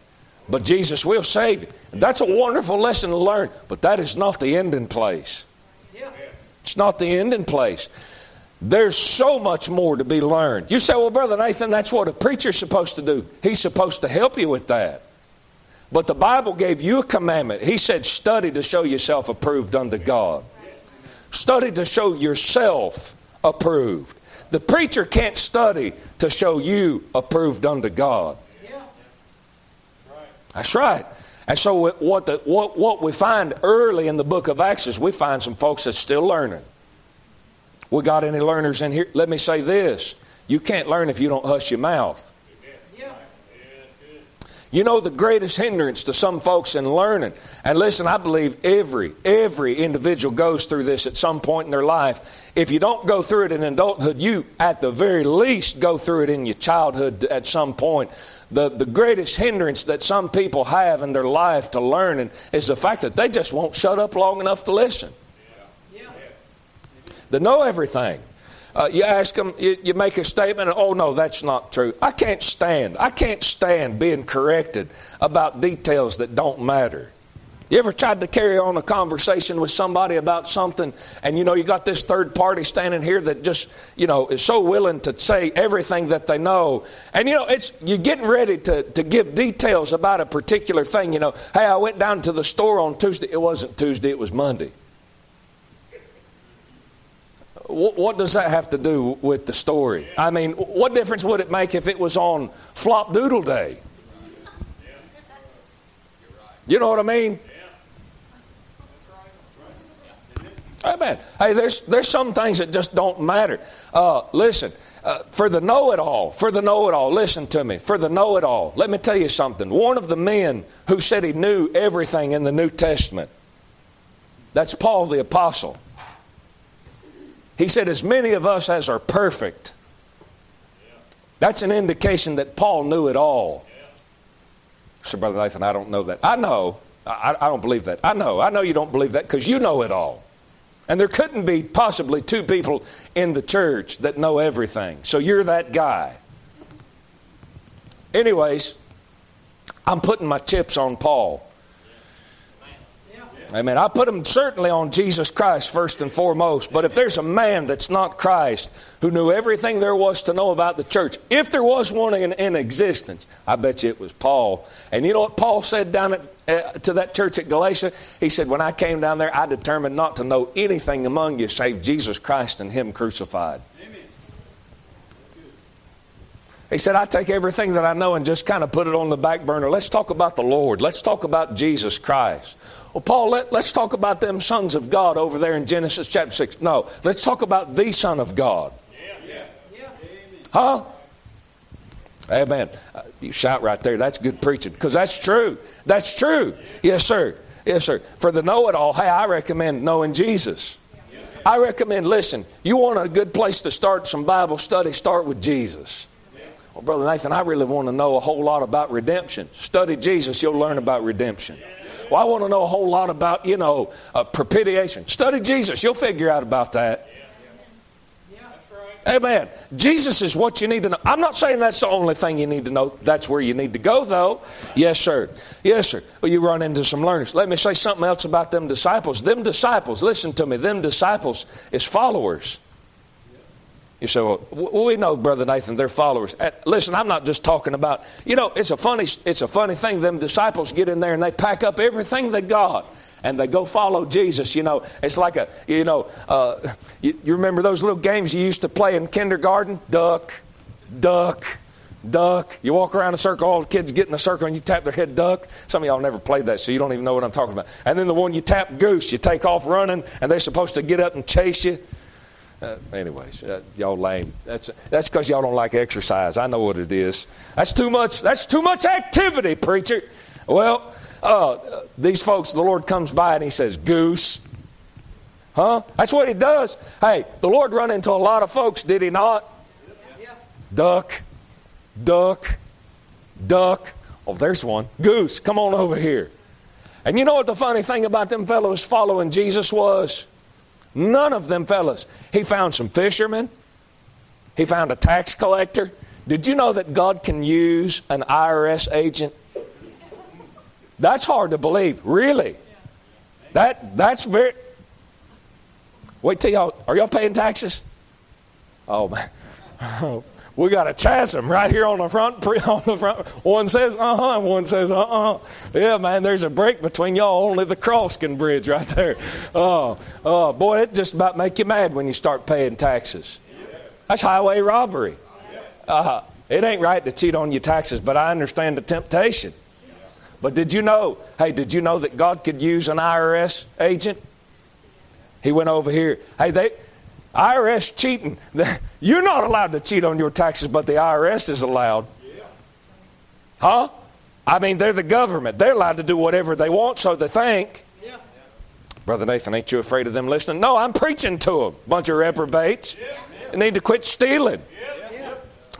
but Jesus will save you. And that's a wonderful lesson to learn, but that is not the ending place. Yeah. It's not the ending place. There's so much more to be learned. You say, well, Brother Nathan, that's what a preacher's supposed to do. He's supposed to help you with that. But the Bible gave you a commandment. He said, study to show yourself approved unto God. Study to show yourself approved. The preacher can't study to show you approved unto God. That's right. And so, what, the, what, what we find early in the book of Acts is we find some folks that's still learning. We got any learners in here? Let me say this you can't learn if you don't hush your mouth. You know the greatest hindrance to some folks in learning, and listen, I believe every every individual goes through this at some point in their life. If you don't go through it in adulthood, you at the very least go through it in your childhood at some point. The, the greatest hindrance that some people have in their life to learning is the fact that they just won't shut up long enough to listen that know everything. Uh, you ask them, you, you, make a statement, oh no, that's not true. I can't stand, I can't stand being corrected about details that don't matter. You ever tried to carry on a conversation with somebody about something and you know you got this third party standing here that just, you know, is so willing to say everything that they know. And you know, it's you're getting ready to, to give details about a particular thing, you know. Hey, I went down to the store on Tuesday. It wasn't Tuesday, it was Monday. What does that have to do with the story? I mean, what difference would it make if it was on Flop Doodle Day? You know what I mean? Amen. Hey, there's, there's some things that just don't matter. Uh, listen, uh, for the know it all, for the know it all, listen to me. For the know it all, let me tell you something. One of the men who said he knew everything in the New Testament, that's Paul the Apostle. He said, As many of us as are perfect. That's an indication that Paul knew it all. So, Brother Nathan, I don't know that. I know. I, I don't believe that. I know. I know you don't believe that because you know it all. And there couldn't be possibly two people in the church that know everything. So you're that guy. Anyways, I'm putting my chips on Paul. Amen. I put them certainly on Jesus Christ first and foremost. But if there's a man that's not Christ who knew everything there was to know about the church, if there was one in, in existence, I bet you it was Paul. And you know what Paul said down at, uh, to that church at Galatia? He said, When I came down there, I determined not to know anything among you save Jesus Christ and Him crucified. He said, I take everything that I know and just kind of put it on the back burner. Let's talk about the Lord. Let's talk about Jesus Christ. Well, Paul, let, us talk about them sons of God over there in Genesis chapter 6. No, let's talk about the Son of God. Yeah. Yeah. Huh? Amen. Uh, you shout right there. That's good preaching because that's true. That's true. Yes, sir. Yes, sir. For the know it all, hey, I recommend knowing Jesus. I recommend, listen, you want a good place to start some Bible study, start with Jesus. Well, Brother Nathan, I really want to know a whole lot about redemption. Study Jesus, you'll learn about redemption. Well, I want to know a whole lot about, you know, uh, propitiation. Study Jesus. You'll figure out about that. Amen. Jesus is what you need to know. I'm not saying that's the only thing you need to know. That's where you need to go, though. Yes, sir. Yes, sir. Well, you run into some learners. Let me say something else about them disciples. Them disciples, listen to me, them disciples is followers. You say, well, we know, Brother Nathan, they're followers. Listen, I'm not just talking about, you know, it's a funny, it's a funny thing. Them disciples get in there and they pack up everything they got and they go follow Jesus. You know, it's like a, you know, uh, you, you remember those little games you used to play in kindergarten? Duck, duck, duck. You walk around a circle, all the kids get in a circle and you tap their head, duck. Some of y'all never played that, so you don't even know what I'm talking about. And then the one you tap, goose. You take off running and they're supposed to get up and chase you. Uh, anyways, uh, y'all lame. That's that's because y'all don't like exercise. I know what it is. That's too much. That's too much activity, preacher. Well, uh, these folks, the Lord comes by and He says, "Goose." Huh? That's what He does. Hey, the Lord run into a lot of folks, did He not? Yeah. Duck, duck, duck. Oh, there's one. Goose, come on over here. And you know what the funny thing about them fellows following Jesus was? None of them fellas. He found some fishermen. He found a tax collector. Did you know that God can use an IRS agent? That's hard to believe. Really? That that's very Wait till y'all are y'all paying taxes? Oh man. Oh. We got a chasm right here on the front. On the front, one says uh huh, one says uh uh. Yeah, man, there's a break between y'all. Only the cross can bridge right there. Oh, oh, boy, it just about make you mad when you start paying taxes. That's highway robbery. Uh, it ain't right to cheat on your taxes, but I understand the temptation. But did you know? Hey, did you know that God could use an IRS agent? He went over here. Hey, they IRS cheating. You're not allowed to cheat on your taxes, but the IRS is allowed. Huh? I mean, they're the government. They're allowed to do whatever they want, so they think. Brother Nathan, ain't you afraid of them listening? No, I'm preaching to them. Bunch of reprobates. They need to quit stealing.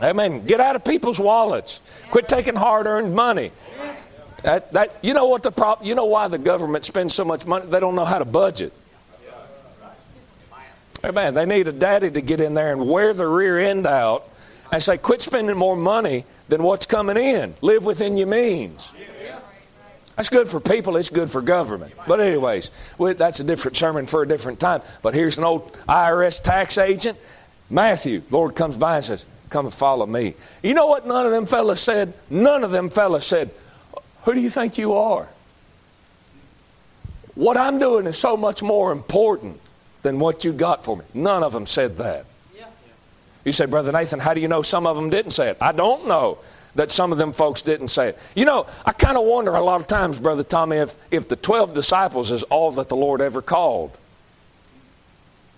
Amen. Get out of people's wallets. Quit taking hard-earned money. That, that, you know what the problem? You know why the government spends so much money? They don't know how to budget. Amen. They need a daddy to get in there and wear the rear end out and say, quit spending more money than what's coming in. Live within your means. That's good for people, it's good for government. But, anyways, that's a different sermon for a different time. But here's an old IRS tax agent. Matthew, Lord comes by and says, Come and follow me. You know what none of them fellas said? None of them fellas said, Who do you think you are? What I'm doing is so much more important than what you got for me. None of them said that. You say, Brother Nathan, how do you know some of them didn't say it? I don't know that some of them folks didn't say it. You know, I kind of wonder a lot of times, Brother Tommy, if, if the 12 disciples is all that the Lord ever called.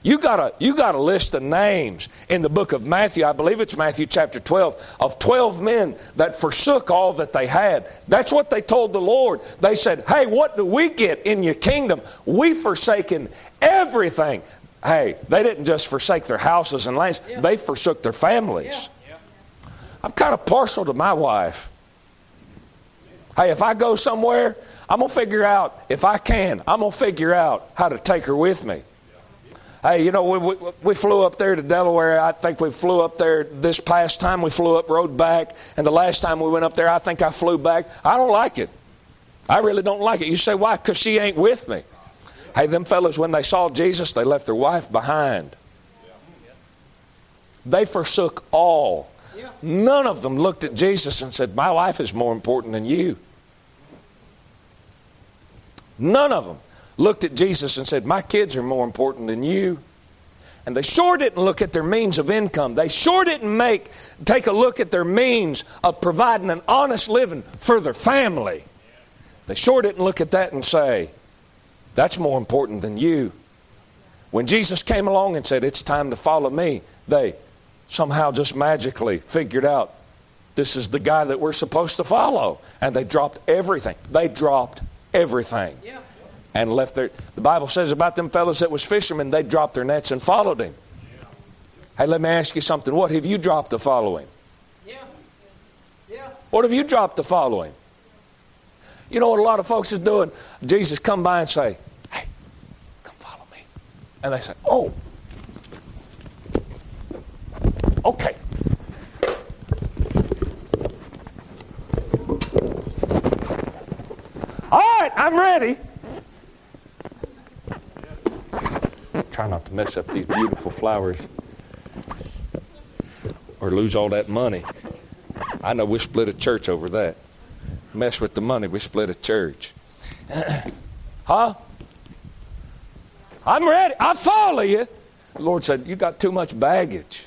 You got a you got a list of names in the book of Matthew, I believe it's Matthew chapter 12, of 12 men that forsook all that they had. That's what they told the Lord. They said, Hey, what do we get in your kingdom? We forsaken everything. Hey, they didn't just forsake their houses and lands, yeah. they forsook their families. Yeah. I'm kind of partial to my wife. Hey, if I go somewhere, I'm going to figure out, if I can, I'm going to figure out how to take her with me. Hey, you know, we, we, we, flew up there to Delaware. I think we flew up there this past time. We flew up, rode back. And the last time we went up there, I think I flew back. I don't like it. I really don't like it. You say, why? Because she ain't with me. Hey, them fellows, when they saw Jesus, they left their wife behind. They forsook all. None of them looked at Jesus and said, My wife is more important than you. None of them looked at Jesus and said, My kids are more important than you. And they sure didn't look at their means of income. They sure didn't make take a look at their means of providing an honest living for their family. They sure didn't look at that and say, That's more important than you. When Jesus came along and said, It's time to follow me, they somehow just magically figured out this is the guy that we're supposed to follow. And they dropped everything. They dropped everything. Yeah and left their. The Bible says about them fellows that was fishermen, they dropped their nets and followed him. Hey, let me ask you something. What have you dropped to follow him? Yeah. Yeah. What have you dropped to follow him? You know what a lot of folks is doing? Jesus come by and say, Hey, come follow me. And they say, Oh, okay. All right, I'm ready. Try not to mess up these beautiful flowers or lose all that money. I know we split a church over that. Mess with the money, we split a church. huh? I'm ready. I follow you. The Lord said, You got too much baggage.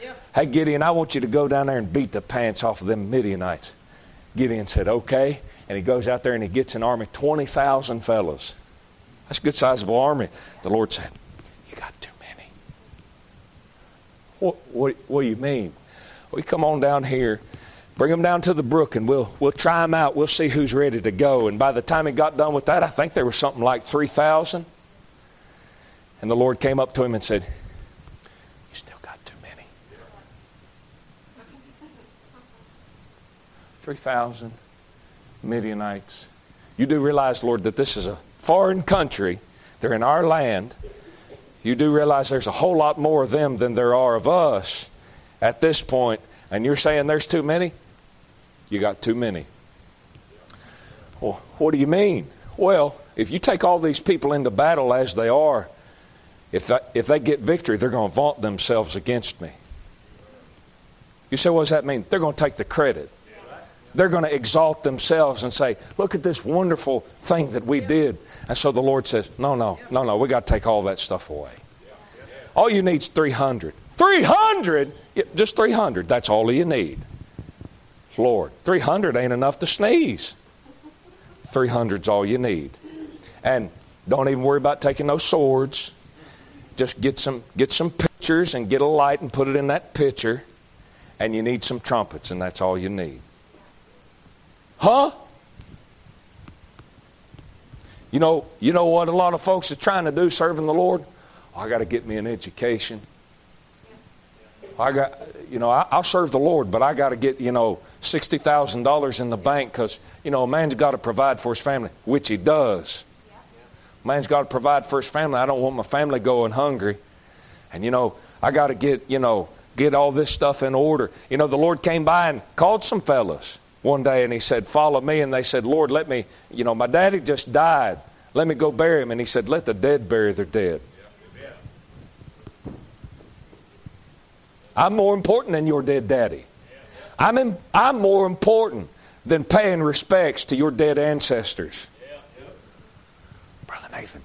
Yeah. Hey, Gideon, I want you to go down there and beat the pants off of them Midianites. Gideon said, Okay. And he goes out there and he gets an army, 20,000 fellows. That's a good sizable army. The Lord said, You got too many. What, what, what do you mean? We come on down here, bring them down to the brook, and we'll, we'll try them out. We'll see who's ready to go. And by the time he got done with that, I think there was something like 3,000. And the Lord came up to him and said, You still got too many. 3,000 Midianites. You do realize, Lord, that this is a foreign country. They're in our land you do realize there's a whole lot more of them than there are of us at this point, and you're saying there's too many? You got too many. Well, what do you mean? Well, if you take all these people into battle as they are, if, that, if they get victory, they're going to vaunt themselves against me. You say, what does that mean? They're going to take the credit. They're going to exalt themselves and say, Look at this wonderful thing that we did. And so the Lord says, No, no, no, no, we got to take all that stuff away. All you need is 300. 300? Yeah, just 300. That's all you need. Lord, 300 ain't enough to sneeze. 300's all you need. And don't even worry about taking those swords. Just get some, get some pitchers and get a light and put it in that pitcher. And you need some trumpets, and that's all you need. Huh? You know, you know what a lot of folks are trying to do serving the Lord? Oh, I got to get me an education. I got, you know, I, will serve the Lord, but I got to get, you know, sixty thousand dollars in the bank because, you know, a man's got to provide for his family, which he does. Man's got to provide for his family. I don't want my family going hungry, and you know, I got to get, you know, get all this stuff in order. You know, the Lord came by and called some fellas one day and he said, Follow me. And they said, Lord, let me, you know, my daddy just died. Let me go bury him. And he said, Let the dead bury their dead. I'm more important than your dead daddy. I'm, in, I'm more important than paying respects to your dead ancestors. Brother Nathan,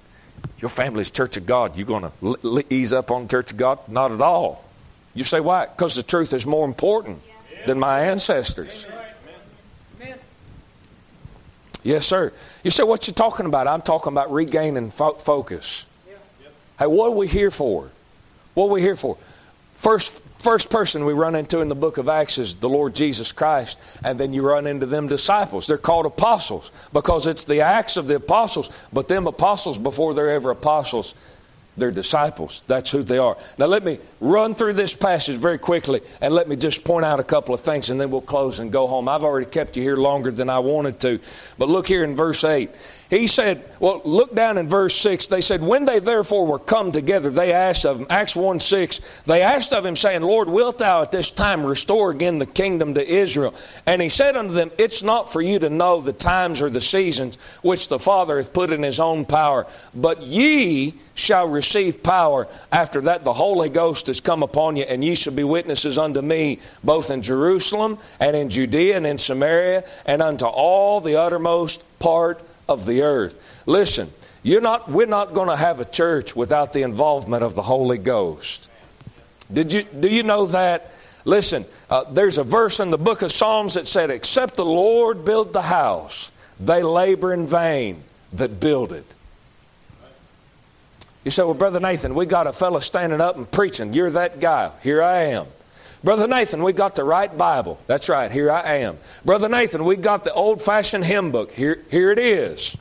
your family's Church of God. You're going to ease up on Church of God? Not at all. You say why? Because the truth is more important than my ancestors. Yes, sir. You say, what you talking about? I'm talking about regaining fo- focus. Hey, what are we here for? What are we here for? First, first person we run into in the book of Acts is the Lord Jesus Christ, and then you run into them disciples. They're called apostles because it's the acts of the apostles, but them apostles, before they're ever apostles, they're disciples. That's who they are. Now, let me run through this passage very quickly and let me just point out a couple of things and then we'll close and go home. I've already kept you here longer than I wanted to. But look here in verse 8. He said, well, look down in verse 6. They said, When they therefore were come together, they asked of him, Acts 1 6, they asked of him, saying, Lord, wilt thou at this time restore again the kingdom to Israel? And he said unto them, It's not for you to know the times or the seasons which the Father hath put in his own power, but ye shall receive power. After that, the Holy Ghost is come upon you, and ye shall be witnesses unto me, both in Jerusalem and in Judea and in Samaria, and unto all the uttermost part of the earth. Listen, you're not, we're not going to have a church without the involvement of the Holy Ghost. Did you, do you know that? Listen, uh, there's a verse in the book of Psalms that said, Except the Lord build the house, they labor in vain that build it. You say, Well, Brother Nathan, we got a fellow standing up and preaching. You're that guy. Here I am. Brother Nathan, we got the right Bible. That's right, here I am. Brother Nathan, we got the old fashioned hymn book. Here, here it is.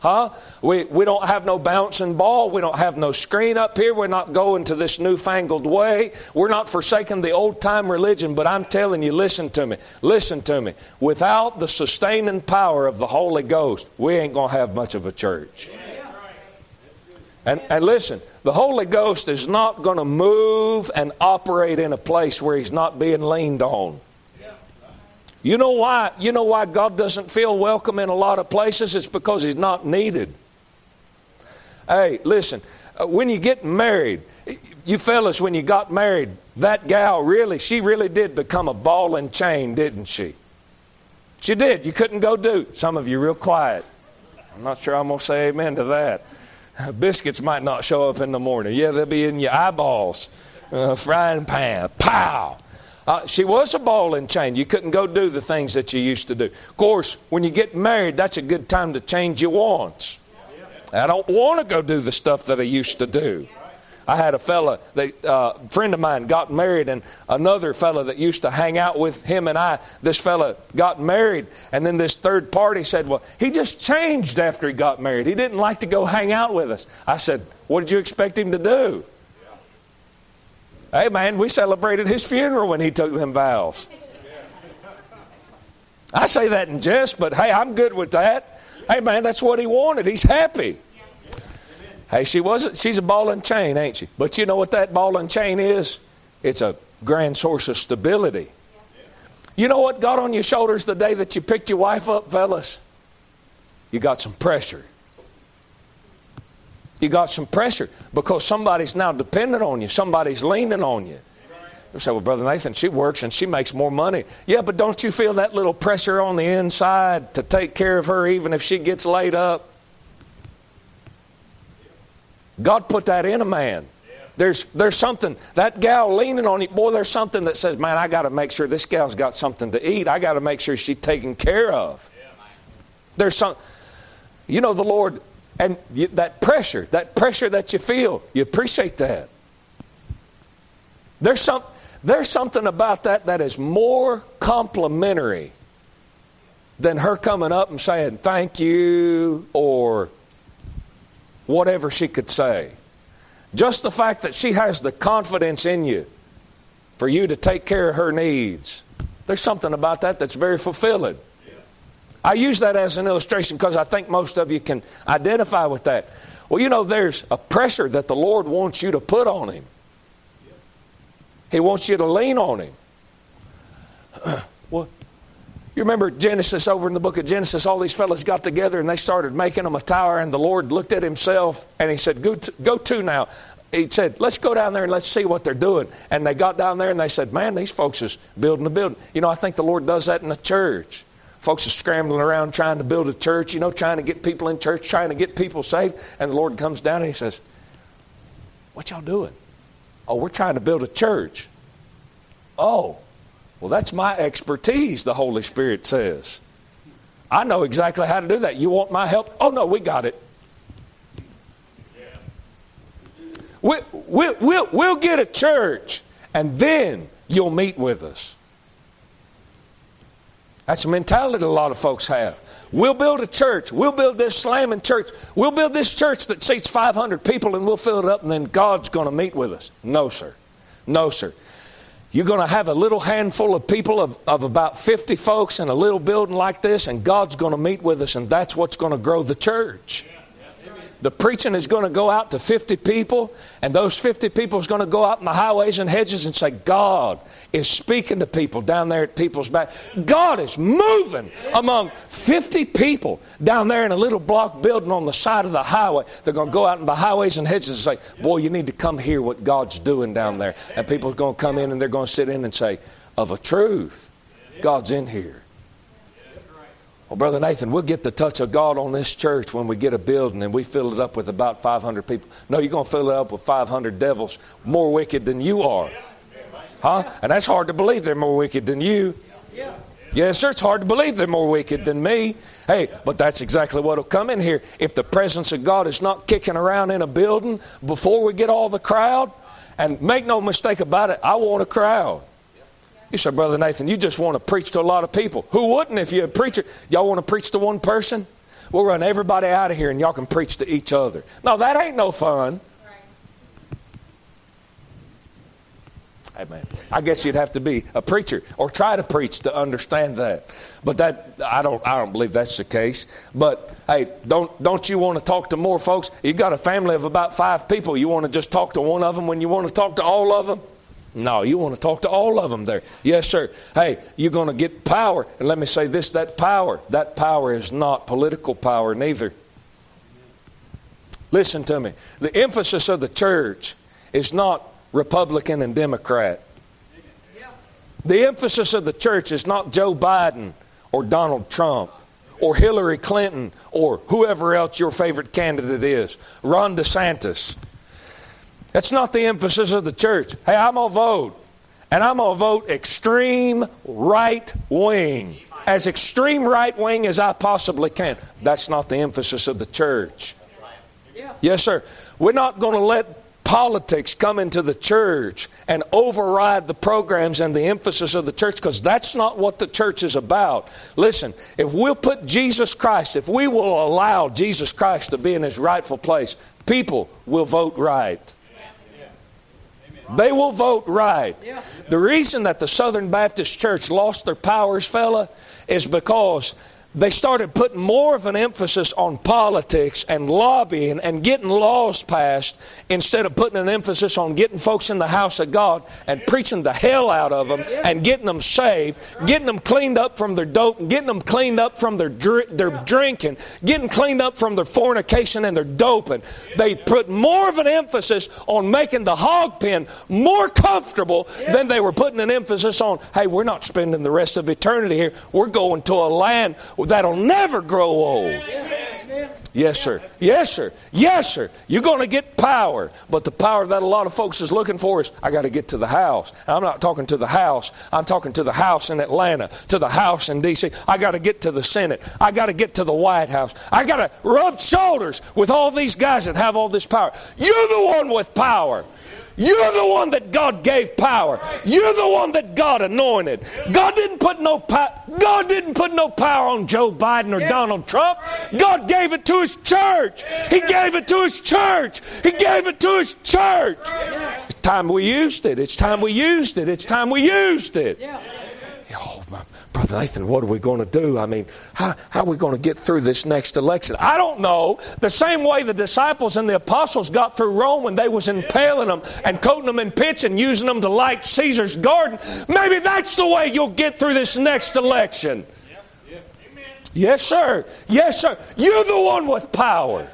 Huh? We, we don't have no bouncing ball. We don't have no screen up here. We're not going to this newfangled way. We're not forsaking the old time religion. But I'm telling you, listen to me. Listen to me. Without the sustaining power of the Holy Ghost, we ain't going to have much of a church. And, and listen, the Holy Ghost is not going to move and operate in a place where He's not being leaned on. You know why? You know why God doesn't feel welcome in a lot of places? It's because He's not needed. Hey, listen, uh, when you get married, you fellas, when you got married, that gal really, she really did become a ball and chain, didn't she? She did. You couldn't go do. Some of you real quiet. I'm not sure I'm going to say amen to that. Biscuits might not show up in the morning. Yeah, they'll be in your eyeballs. Uh, frying pan. Pow! Uh, she was a ball and chain. You couldn't go do the things that you used to do. Of course, when you get married, that's a good time to change your wants. I don't want to go do the stuff that I used to do. I had a fella, that, uh, friend of mine got married, and another fella that used to hang out with him and I, this fella got married, and then this third party said, Well, he just changed after he got married. He didn't like to go hang out with us. I said, What did you expect him to do? Hey, man, we celebrated his funeral when he took them vows. I say that in jest, but hey, I'm good with that. Hey, man, that's what he wanted. He's happy. Hey, she wasn't. She's a ball and chain, ain't she? But you know what that ball and chain is? It's a grand source of stability. You know what got on your shoulders the day that you picked your wife up, fellas? You got some pressure. You got some pressure because somebody's now dependent on you. Somebody's leaning on you. You say, well, Brother Nathan, she works and she makes more money. Yeah, but don't you feel that little pressure on the inside to take care of her even if she gets laid up? God put that in a man. There's, there's something, that gal leaning on you, boy, there's something that says, man, I got to make sure this gal's got something to eat. I got to make sure she's taken care of. There's some, you know, the Lord, and you, that pressure, that pressure that you feel, you appreciate that. There's, some, there's something about that that is more complimentary than her coming up and saying, thank you, or whatever she could say. Just the fact that she has the confidence in you for you to take care of her needs. There's something about that that's very fulfilling. I use that as an illustration because I think most of you can identify with that. Well, you know, there's a pressure that the Lord wants you to put on Him, He wants you to lean on Him. well, You remember Genesis over in the book of Genesis, all these fellas got together and they started making them a tower, and the Lord looked at himself and he said, Go to, go to now. He said, Let's go down there and let's see what they're doing. And they got down there and they said, Man, these folks is building a building. You know, I think the Lord does that in the church. Folks are scrambling around trying to build a church, you know, trying to get people in church, trying to get people saved. And the Lord comes down and he says, What y'all doing? Oh, we're trying to build a church. Oh, well, that's my expertise, the Holy Spirit says. I know exactly how to do that. You want my help? Oh, no, we got it. We, we, we'll, we'll get a church, and then you'll meet with us. That's the mentality a lot of folks have. We'll build a church. We'll build this slamming church. We'll build this church that seats 500 people and we'll fill it up and then God's going to meet with us. No, sir. No, sir. You're going to have a little handful of people of, of about 50 folks in a little building like this, and God's going to meet with us, and that's what's going to grow the church. The preaching is going to go out to 50 people, and those 50 people is going to go out in the highways and hedges and say, God is speaking to people down there at people's back. God is moving among 50 people down there in a little block building on the side of the highway. They're going to go out in the highways and hedges and say, Boy, you need to come hear what God's doing down there. And people are going to come in and they're going to sit in and say, Of a truth, God's in here. Well, Brother Nathan, we'll get the touch of God on this church when we get a building and we fill it up with about 500 people. No, you're going to fill it up with 500 devils more wicked than you are. Huh? And that's hard to believe they're more wicked than you. Yes, sir, it's hard to believe they're more wicked than me. Hey, but that's exactly what will come in here. If the presence of God is not kicking around in a building before we get all the crowd, and make no mistake about it, I want a crowd. You said, Brother Nathan, you just want to preach to a lot of people. Who wouldn't if you're a preacher? Y'all want to preach to one person? We'll run everybody out of here and y'all can preach to each other. No, that ain't no fun. Man, I guess you'd have to be a preacher or try to preach to understand that. But that I don't I don't believe that's the case. But hey, don't don't you want to talk to more folks? You got a family of about five people. You want to just talk to one of them when you want to talk to all of them? No, you want to talk to all of them there. Yes, sir. Hey, you're going to get power. And let me say this that power, that power is not political power, neither. Listen to me. The emphasis of the church is not Republican and Democrat. The emphasis of the church is not Joe Biden or Donald Trump or Hillary Clinton or whoever else your favorite candidate is, Ron DeSantis. That's not the emphasis of the church. Hey, I'm going to vote. And I'm going to vote extreme right wing. As extreme right wing as I possibly can. That's not the emphasis of the church. Yes, sir. We're not going to let politics come into the church and override the programs and the emphasis of the church because that's not what the church is about. Listen, if we'll put Jesus Christ, if we will allow Jesus Christ to be in his rightful place, people will vote right. They will vote right. The reason that the Southern Baptist Church lost their powers, fella, is because they started putting more of an emphasis on politics and lobbying and getting laws passed instead of putting an emphasis on getting folks in the house of God and preaching the hell out of them and getting them saved, getting them cleaned up from their dope, getting them cleaned up from their, dr- their drinking, getting cleaned up from their fornication and their doping. They put more of an emphasis on making the hog pen more comfortable than they were putting an emphasis on, hey, we're not spending the rest of eternity here. We're going to a land that'll never grow old. Yes, sir. Yes, sir. Yes, sir. You're going to get power. But the power that a lot of folks is looking for is I got to get to the house. I'm not talking to the house. I'm talking to the house in Atlanta, to the house in D.C. I got to get to the Senate. I got to get to the White House. I got to rub shoulders with all these guys that have all this power. You're the one with power. You're the one that God gave power. You're the one that God anointed. God didn't put no power. God didn't put no power on Joe Biden or Donald Trump. God gave it to His church. He gave it to His church. He gave it to His church. It's time we used it. It's time we used it. It's time we used it. Oh, my. Brother Nathan, what are we going to do? I mean, how, how are we going to get through this next election? I don't know. The same way the disciples and the apostles got through Rome when they was impaling them and coating them in pitch and using them to light Caesar's garden, maybe that's the way you'll get through this next election. Yes, sir. Yes, sir. You're the one with power.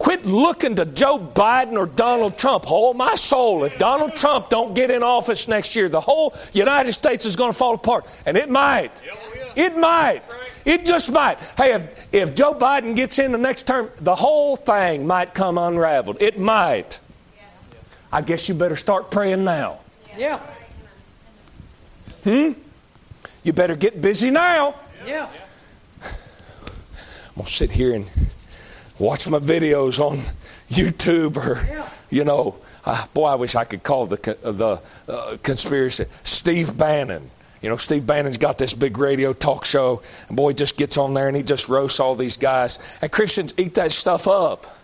Quit looking to Joe Biden or Donald Trump. Hold my soul. If Donald Trump don't get in office next year, the whole United States is going to fall apart. And it might. It might. It just might. Hey, if, if Joe Biden gets in the next term, the whole thing might come unraveled. It might. I guess you better start praying now. Yeah. Hmm? You better get busy now. Yeah. I'm going to sit here and watch my videos on YouTube or, Yeah. you know, uh, boy, I wish I could call the, the uh, conspiracy Steve Bannon. You know, Steve Bannon's got this big radio talk show, and boy, he just gets on there and he just roasts all these guys. And Christians eat that stuff up.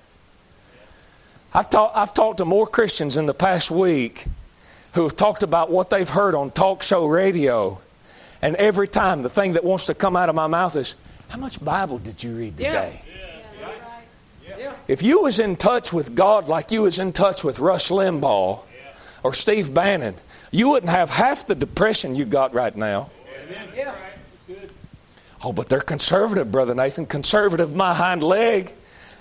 I've, talk, I've talked to more Christians in the past week who have talked about what they've heard on talk show radio. And every time the thing that wants to come out of my mouth is, How much Bible did you read today? Yeah. If you was in touch with God like you was in touch with Rush Limbaugh or Steve Bannon, you wouldn't have half the depression you got right now. Yeah. Oh, but they're conservative, Brother Nathan. Conservative, my hind leg.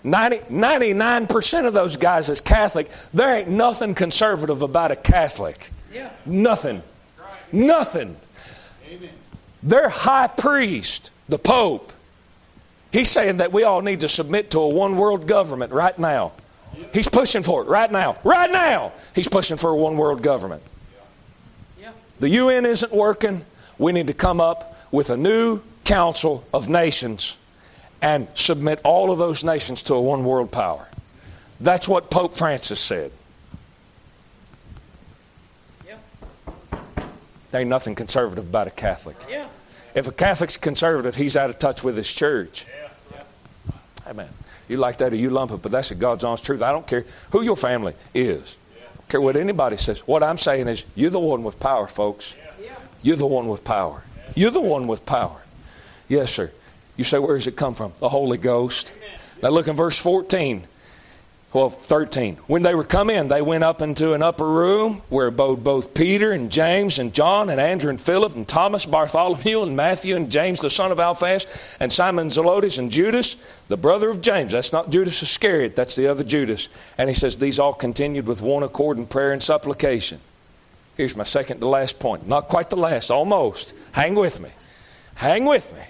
90, 99% of those guys is Catholic. There ain't nothing conservative about a Catholic. Yeah. Nothing. Nothing. Their high priest, the Pope, he's saying that we all need to submit to a one world government right now. He's pushing for it right now. Right now, he's pushing for a one world government. The UN isn't working. We need to come up with a new council of nations and submit all of those nations to a one world power. That's what Pope Francis said. Yeah. There ain't nothing conservative about a Catholic. Yeah. If a Catholic's conservative, he's out of touch with his church. Hey, man, you like that or you lump it, but that's the God's honest truth. I don't care who your family is. I don't care what anybody says. What I'm saying is, you're the one with power, folks. You're the one with power. You're the one with power. Yes, sir. You say, where does it come from? The Holy Ghost. Now look in verse 14. Well, 13. When they were come in, they went up into an upper room where abode both Peter and James and John and Andrew and Philip and Thomas, Bartholomew and Matthew and James the son of Alphaeus and Simon Zelotes and Judas, the brother of James. That's not Judas Iscariot, that's the other Judas. And he says, These all continued with one accord in prayer and supplication. Here's my second to last point. Not quite the last, almost. Hang with me. Hang with me.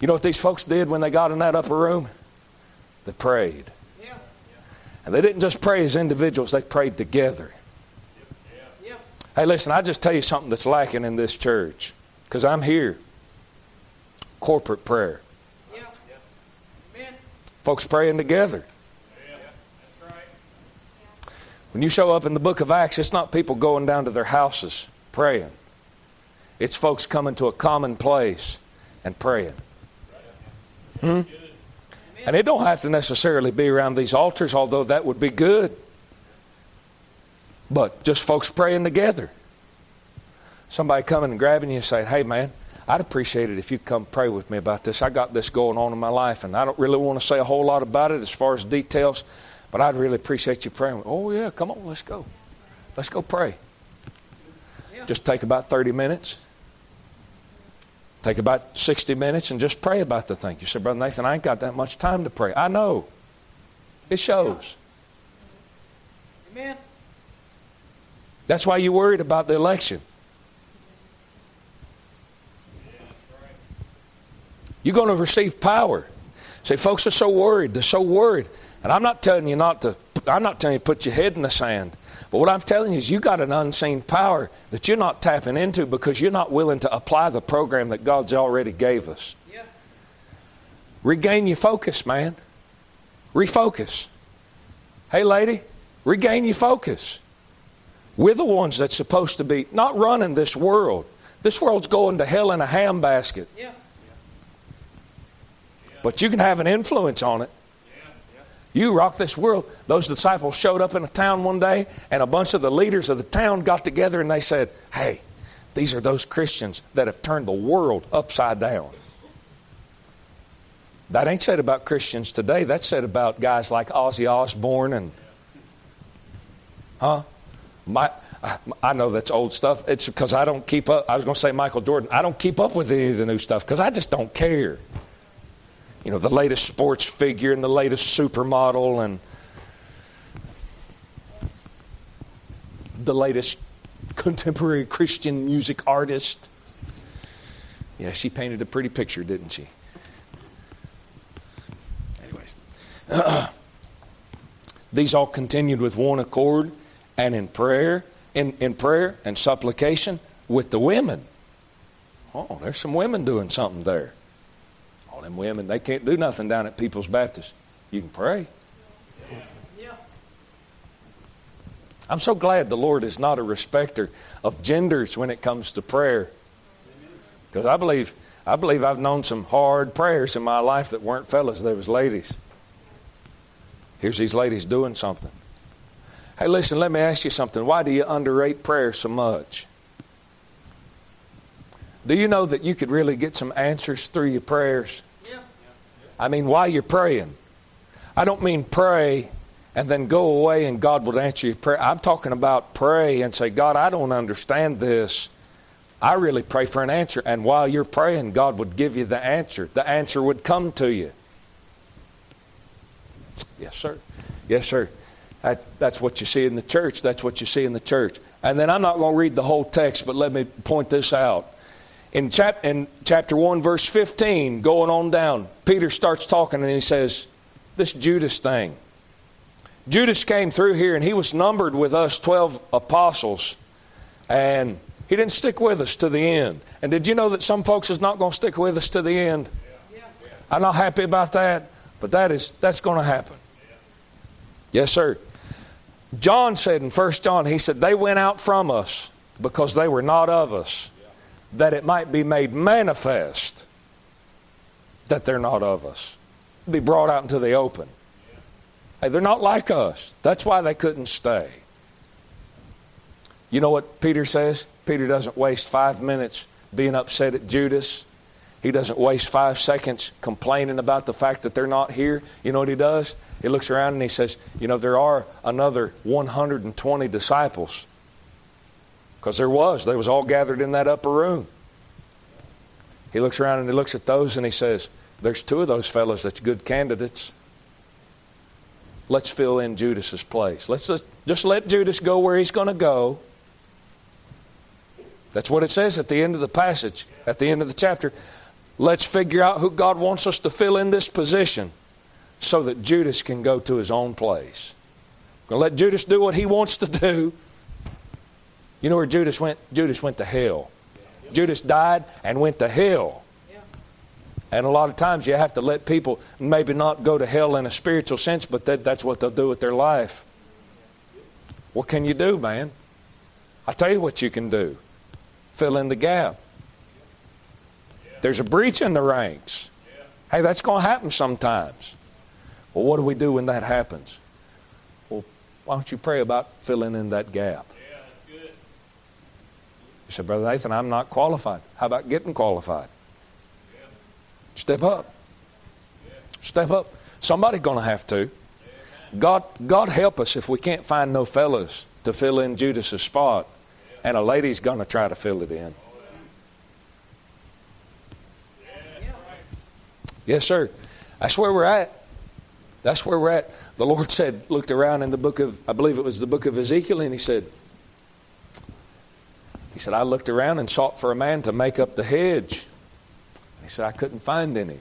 You know what these folks did when they got in that upper room? They prayed. Yeah. And they didn't just pray as individuals, they prayed together. Yeah. Hey, listen, I just tell you something that's lacking in this church because I'm here. Corporate prayer. Yeah. Folks praying together. When you show up in the book of Acts, it's not people going down to their houses praying, it's folks coming to a common place and praying. Hmm? And it don't have to necessarily be around these altars, although that would be good. But just folks praying together. Somebody coming and grabbing you and saying, Hey, man, I'd appreciate it if you'd come pray with me about this. I got this going on in my life, and I don't really want to say a whole lot about it as far as details, but I'd really appreciate you praying. Oh, yeah, come on, let's go. Let's go pray. Yeah. Just take about 30 minutes. Take about 60 minutes and just pray about the thing. You say, Brother Nathan, I ain't got that much time to pray. I know. It shows. Amen. That's why you're worried about the election. You're going to receive power. See, folks are so worried. They're so worried. And I'm not telling you not to, I'm not telling you to put your head in the sand. But what I'm telling you is you got an unseen power that you're not tapping into because you're not willing to apply the program that God's already gave us. Yeah. Regain your focus, man. Refocus. Hey, lady, regain your focus. We're the ones that's supposed to be not running this world. This world's going to hell in a handbasket. Yeah. But you can have an influence on it. You rock this world. Those disciples showed up in a town one day, and a bunch of the leaders of the town got together and they said, Hey, these are those Christians that have turned the world upside down. That ain't said about Christians today. That's said about guys like Ozzy Osbourne and, huh? My, I, know that's old stuff. It's because I don't keep up. I was going to say Michael Jordan. I don't keep up with any of the new stuff because I just don't care. You know, the latest sports figure and the latest supermodel and the latest contemporary Christian music artist. Yeah, she painted a pretty picture, didn't she? Anyways, these all continued with one accord and in prayer, in, in prayer and supplication with the women. Oh, there's some women doing something there. All them women, they can't do nothing down at People's Baptist. You can pray. Yeah. I'm so glad the Lord is not a respecter of genders when it comes to prayer. Because I believe, I believe I've known some hard prayers in my life that weren't fellas, they was ladies. Here's these ladies doing something. Hey, listen, let me ask you something. Why do you underrate prayer so much? Do you know that you could really get some answers through your prayers? Yeah. I mean, while you're praying. I don't mean pray and then go away and God will answer your prayer. I'm talking about pray and say, God, I don't understand this. I really pray for an answer. And while you're praying, God would give you the answer. The answer would come to you. Yes, sir. Yes, sir. That, that's what you see in the church. That's what you see in the church. And then I'm not going to read the whole text, but let me point this out. In, chap, in chapter 1, verse 15, going on down, Peter starts talking and he says, This Judas thing. Judas came through here and he was numbered with us 12 apostles. And he didn't stick with us to the end. And did you know that some folks is not going to stick with us to the end? Yeah. I'm not happy about that, but that is that's going to happen. Yes, sir. John said in 1 John, he said, They went out from us because they were not of us, that it might be made manifest that they're not of us. Be brought out into the open. Hey, they're not like us. That's why they couldn't stay. You know what Peter says? Peter doesn't waste five minutes being upset at Judas. He doesn't waste five seconds complaining about the fact that they're not here. You know what he does? He looks around and he says, You know, there are another 120 disciples. Because there was. They was all gathered in that upper room. He looks around and he looks at those and he says, There's two of those fellows that's good candidates. Let's fill in Judas's place. Let's just, just let Judas go where he's going to go. That's what it says at the end of the passage, at the end of the chapter. Let's figure out who God wants us to fill in this position so that Judas can go to his own place. We're going to let Judas do what he wants to do. You know where Judas went? Judas went to hell. Judas died and went to hell. And a lot of times you have to let people maybe not go to hell in a spiritual sense, but that, that's what they'll do with their life. What can you do, man? I tell you what you can do fill in the gap. There's a breach in the ranks. Hey, that's going to happen sometimes. Well, what do we do when that happens? Well, why don't you pray about filling in that gap? You said, Brother Nathan, I'm not qualified. How about getting qualified? Step up. Step up. Somebody's going to have to. God, God help us if we can't find no fellas to fill in Judas's spot, and a lady's going to try to fill it in. Yes, sir. That's where we're at. That's where we're at. The Lord said, looked around in the book of, I believe it was the book of Ezekiel, and He said, He said, I looked around and sought for a man to make up the hedge. He said, I couldn't find any.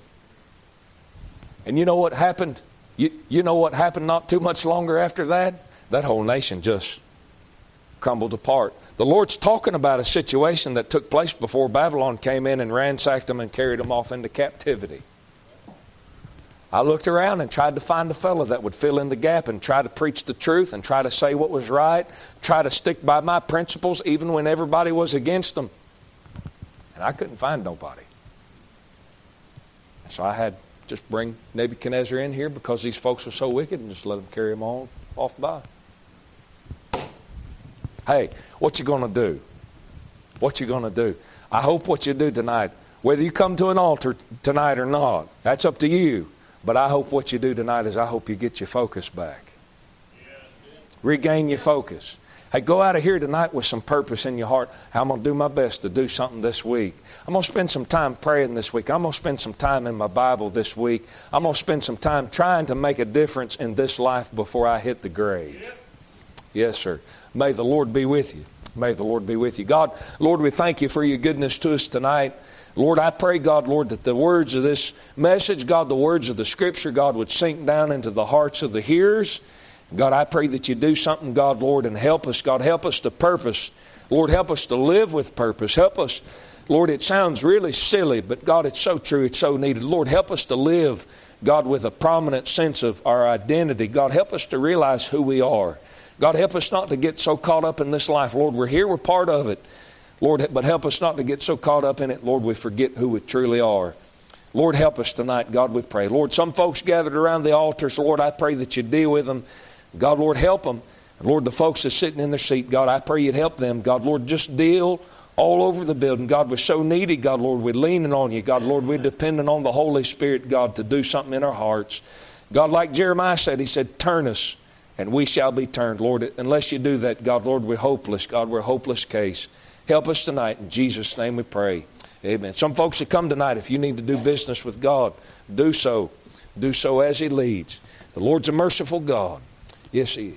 And you know what happened? You, you know what happened not too much longer after that? That whole nation just crumbled apart. The Lord's talking about a situation that took place before Babylon came in and ransacked them and carried them off into captivity. I looked around and tried to find a fellow that would fill in the gap and try to preach the truth and try to say what was right, try to stick by my principles even when everybody was against them. And I couldn't find nobody. So I had just bring Nebuchadnezzar in here because these folks were so wicked and just let them carry them on off by. Hey, what you going to do? What you going to do? I hope what you do tonight, whether you come to an altar tonight or not, that's up to you. But I hope what you do tonight is I hope you get your focus back. Regain your focus. Hey, go out of here tonight with some purpose in your heart. I'm going to do my best to do something this week. I'm going to spend some time praying this week. I'm going to spend some time in my Bible this week. I'm going to spend some time trying to make a difference in this life before I hit the grave. Yes, sir. May the Lord be with you. May the Lord be with you. God, Lord, we thank you for your goodness to us tonight. Lord, I pray, God, Lord, that the words of this message, God, the words of the Scripture, God, would sink down into the hearts of the hearers. God, I pray that you do something, God, Lord, and help us. God, help us to purpose. Lord, help us to live with purpose. Help us, Lord, it sounds really silly, but God, it's so true, it's so needed. Lord, help us to live, God, with a prominent sense of our identity. God, help us to realize who we are. God, help us not to get so caught up in this life. Lord, we're here, we're part of it. Lord, but help us not to get so caught up in it, Lord, we forget who we truly are. Lord, help us tonight, God, we pray. Lord, some folks gathered around the altars, Lord, I pray that you deal with them. God, Lord, help them. Lord, the folks that's sitting in their seat, God, I pray you'd help them. God, Lord, just deal all over the building. God, we're so needy. God, Lord, we're leaning on you. God, Lord, we're dependent on the Holy Spirit, God, to do something in our hearts. God, like Jeremiah said, he said, turn us and we shall be turned. Lord, unless you do that, God, Lord, we're hopeless. God, we're a hopeless case. Help us tonight. In Jesus' name we pray. Amen. Some folks that come tonight, if you need to do business with God, do so. Do so as He leads. The Lord's a merciful God. Yes, He is.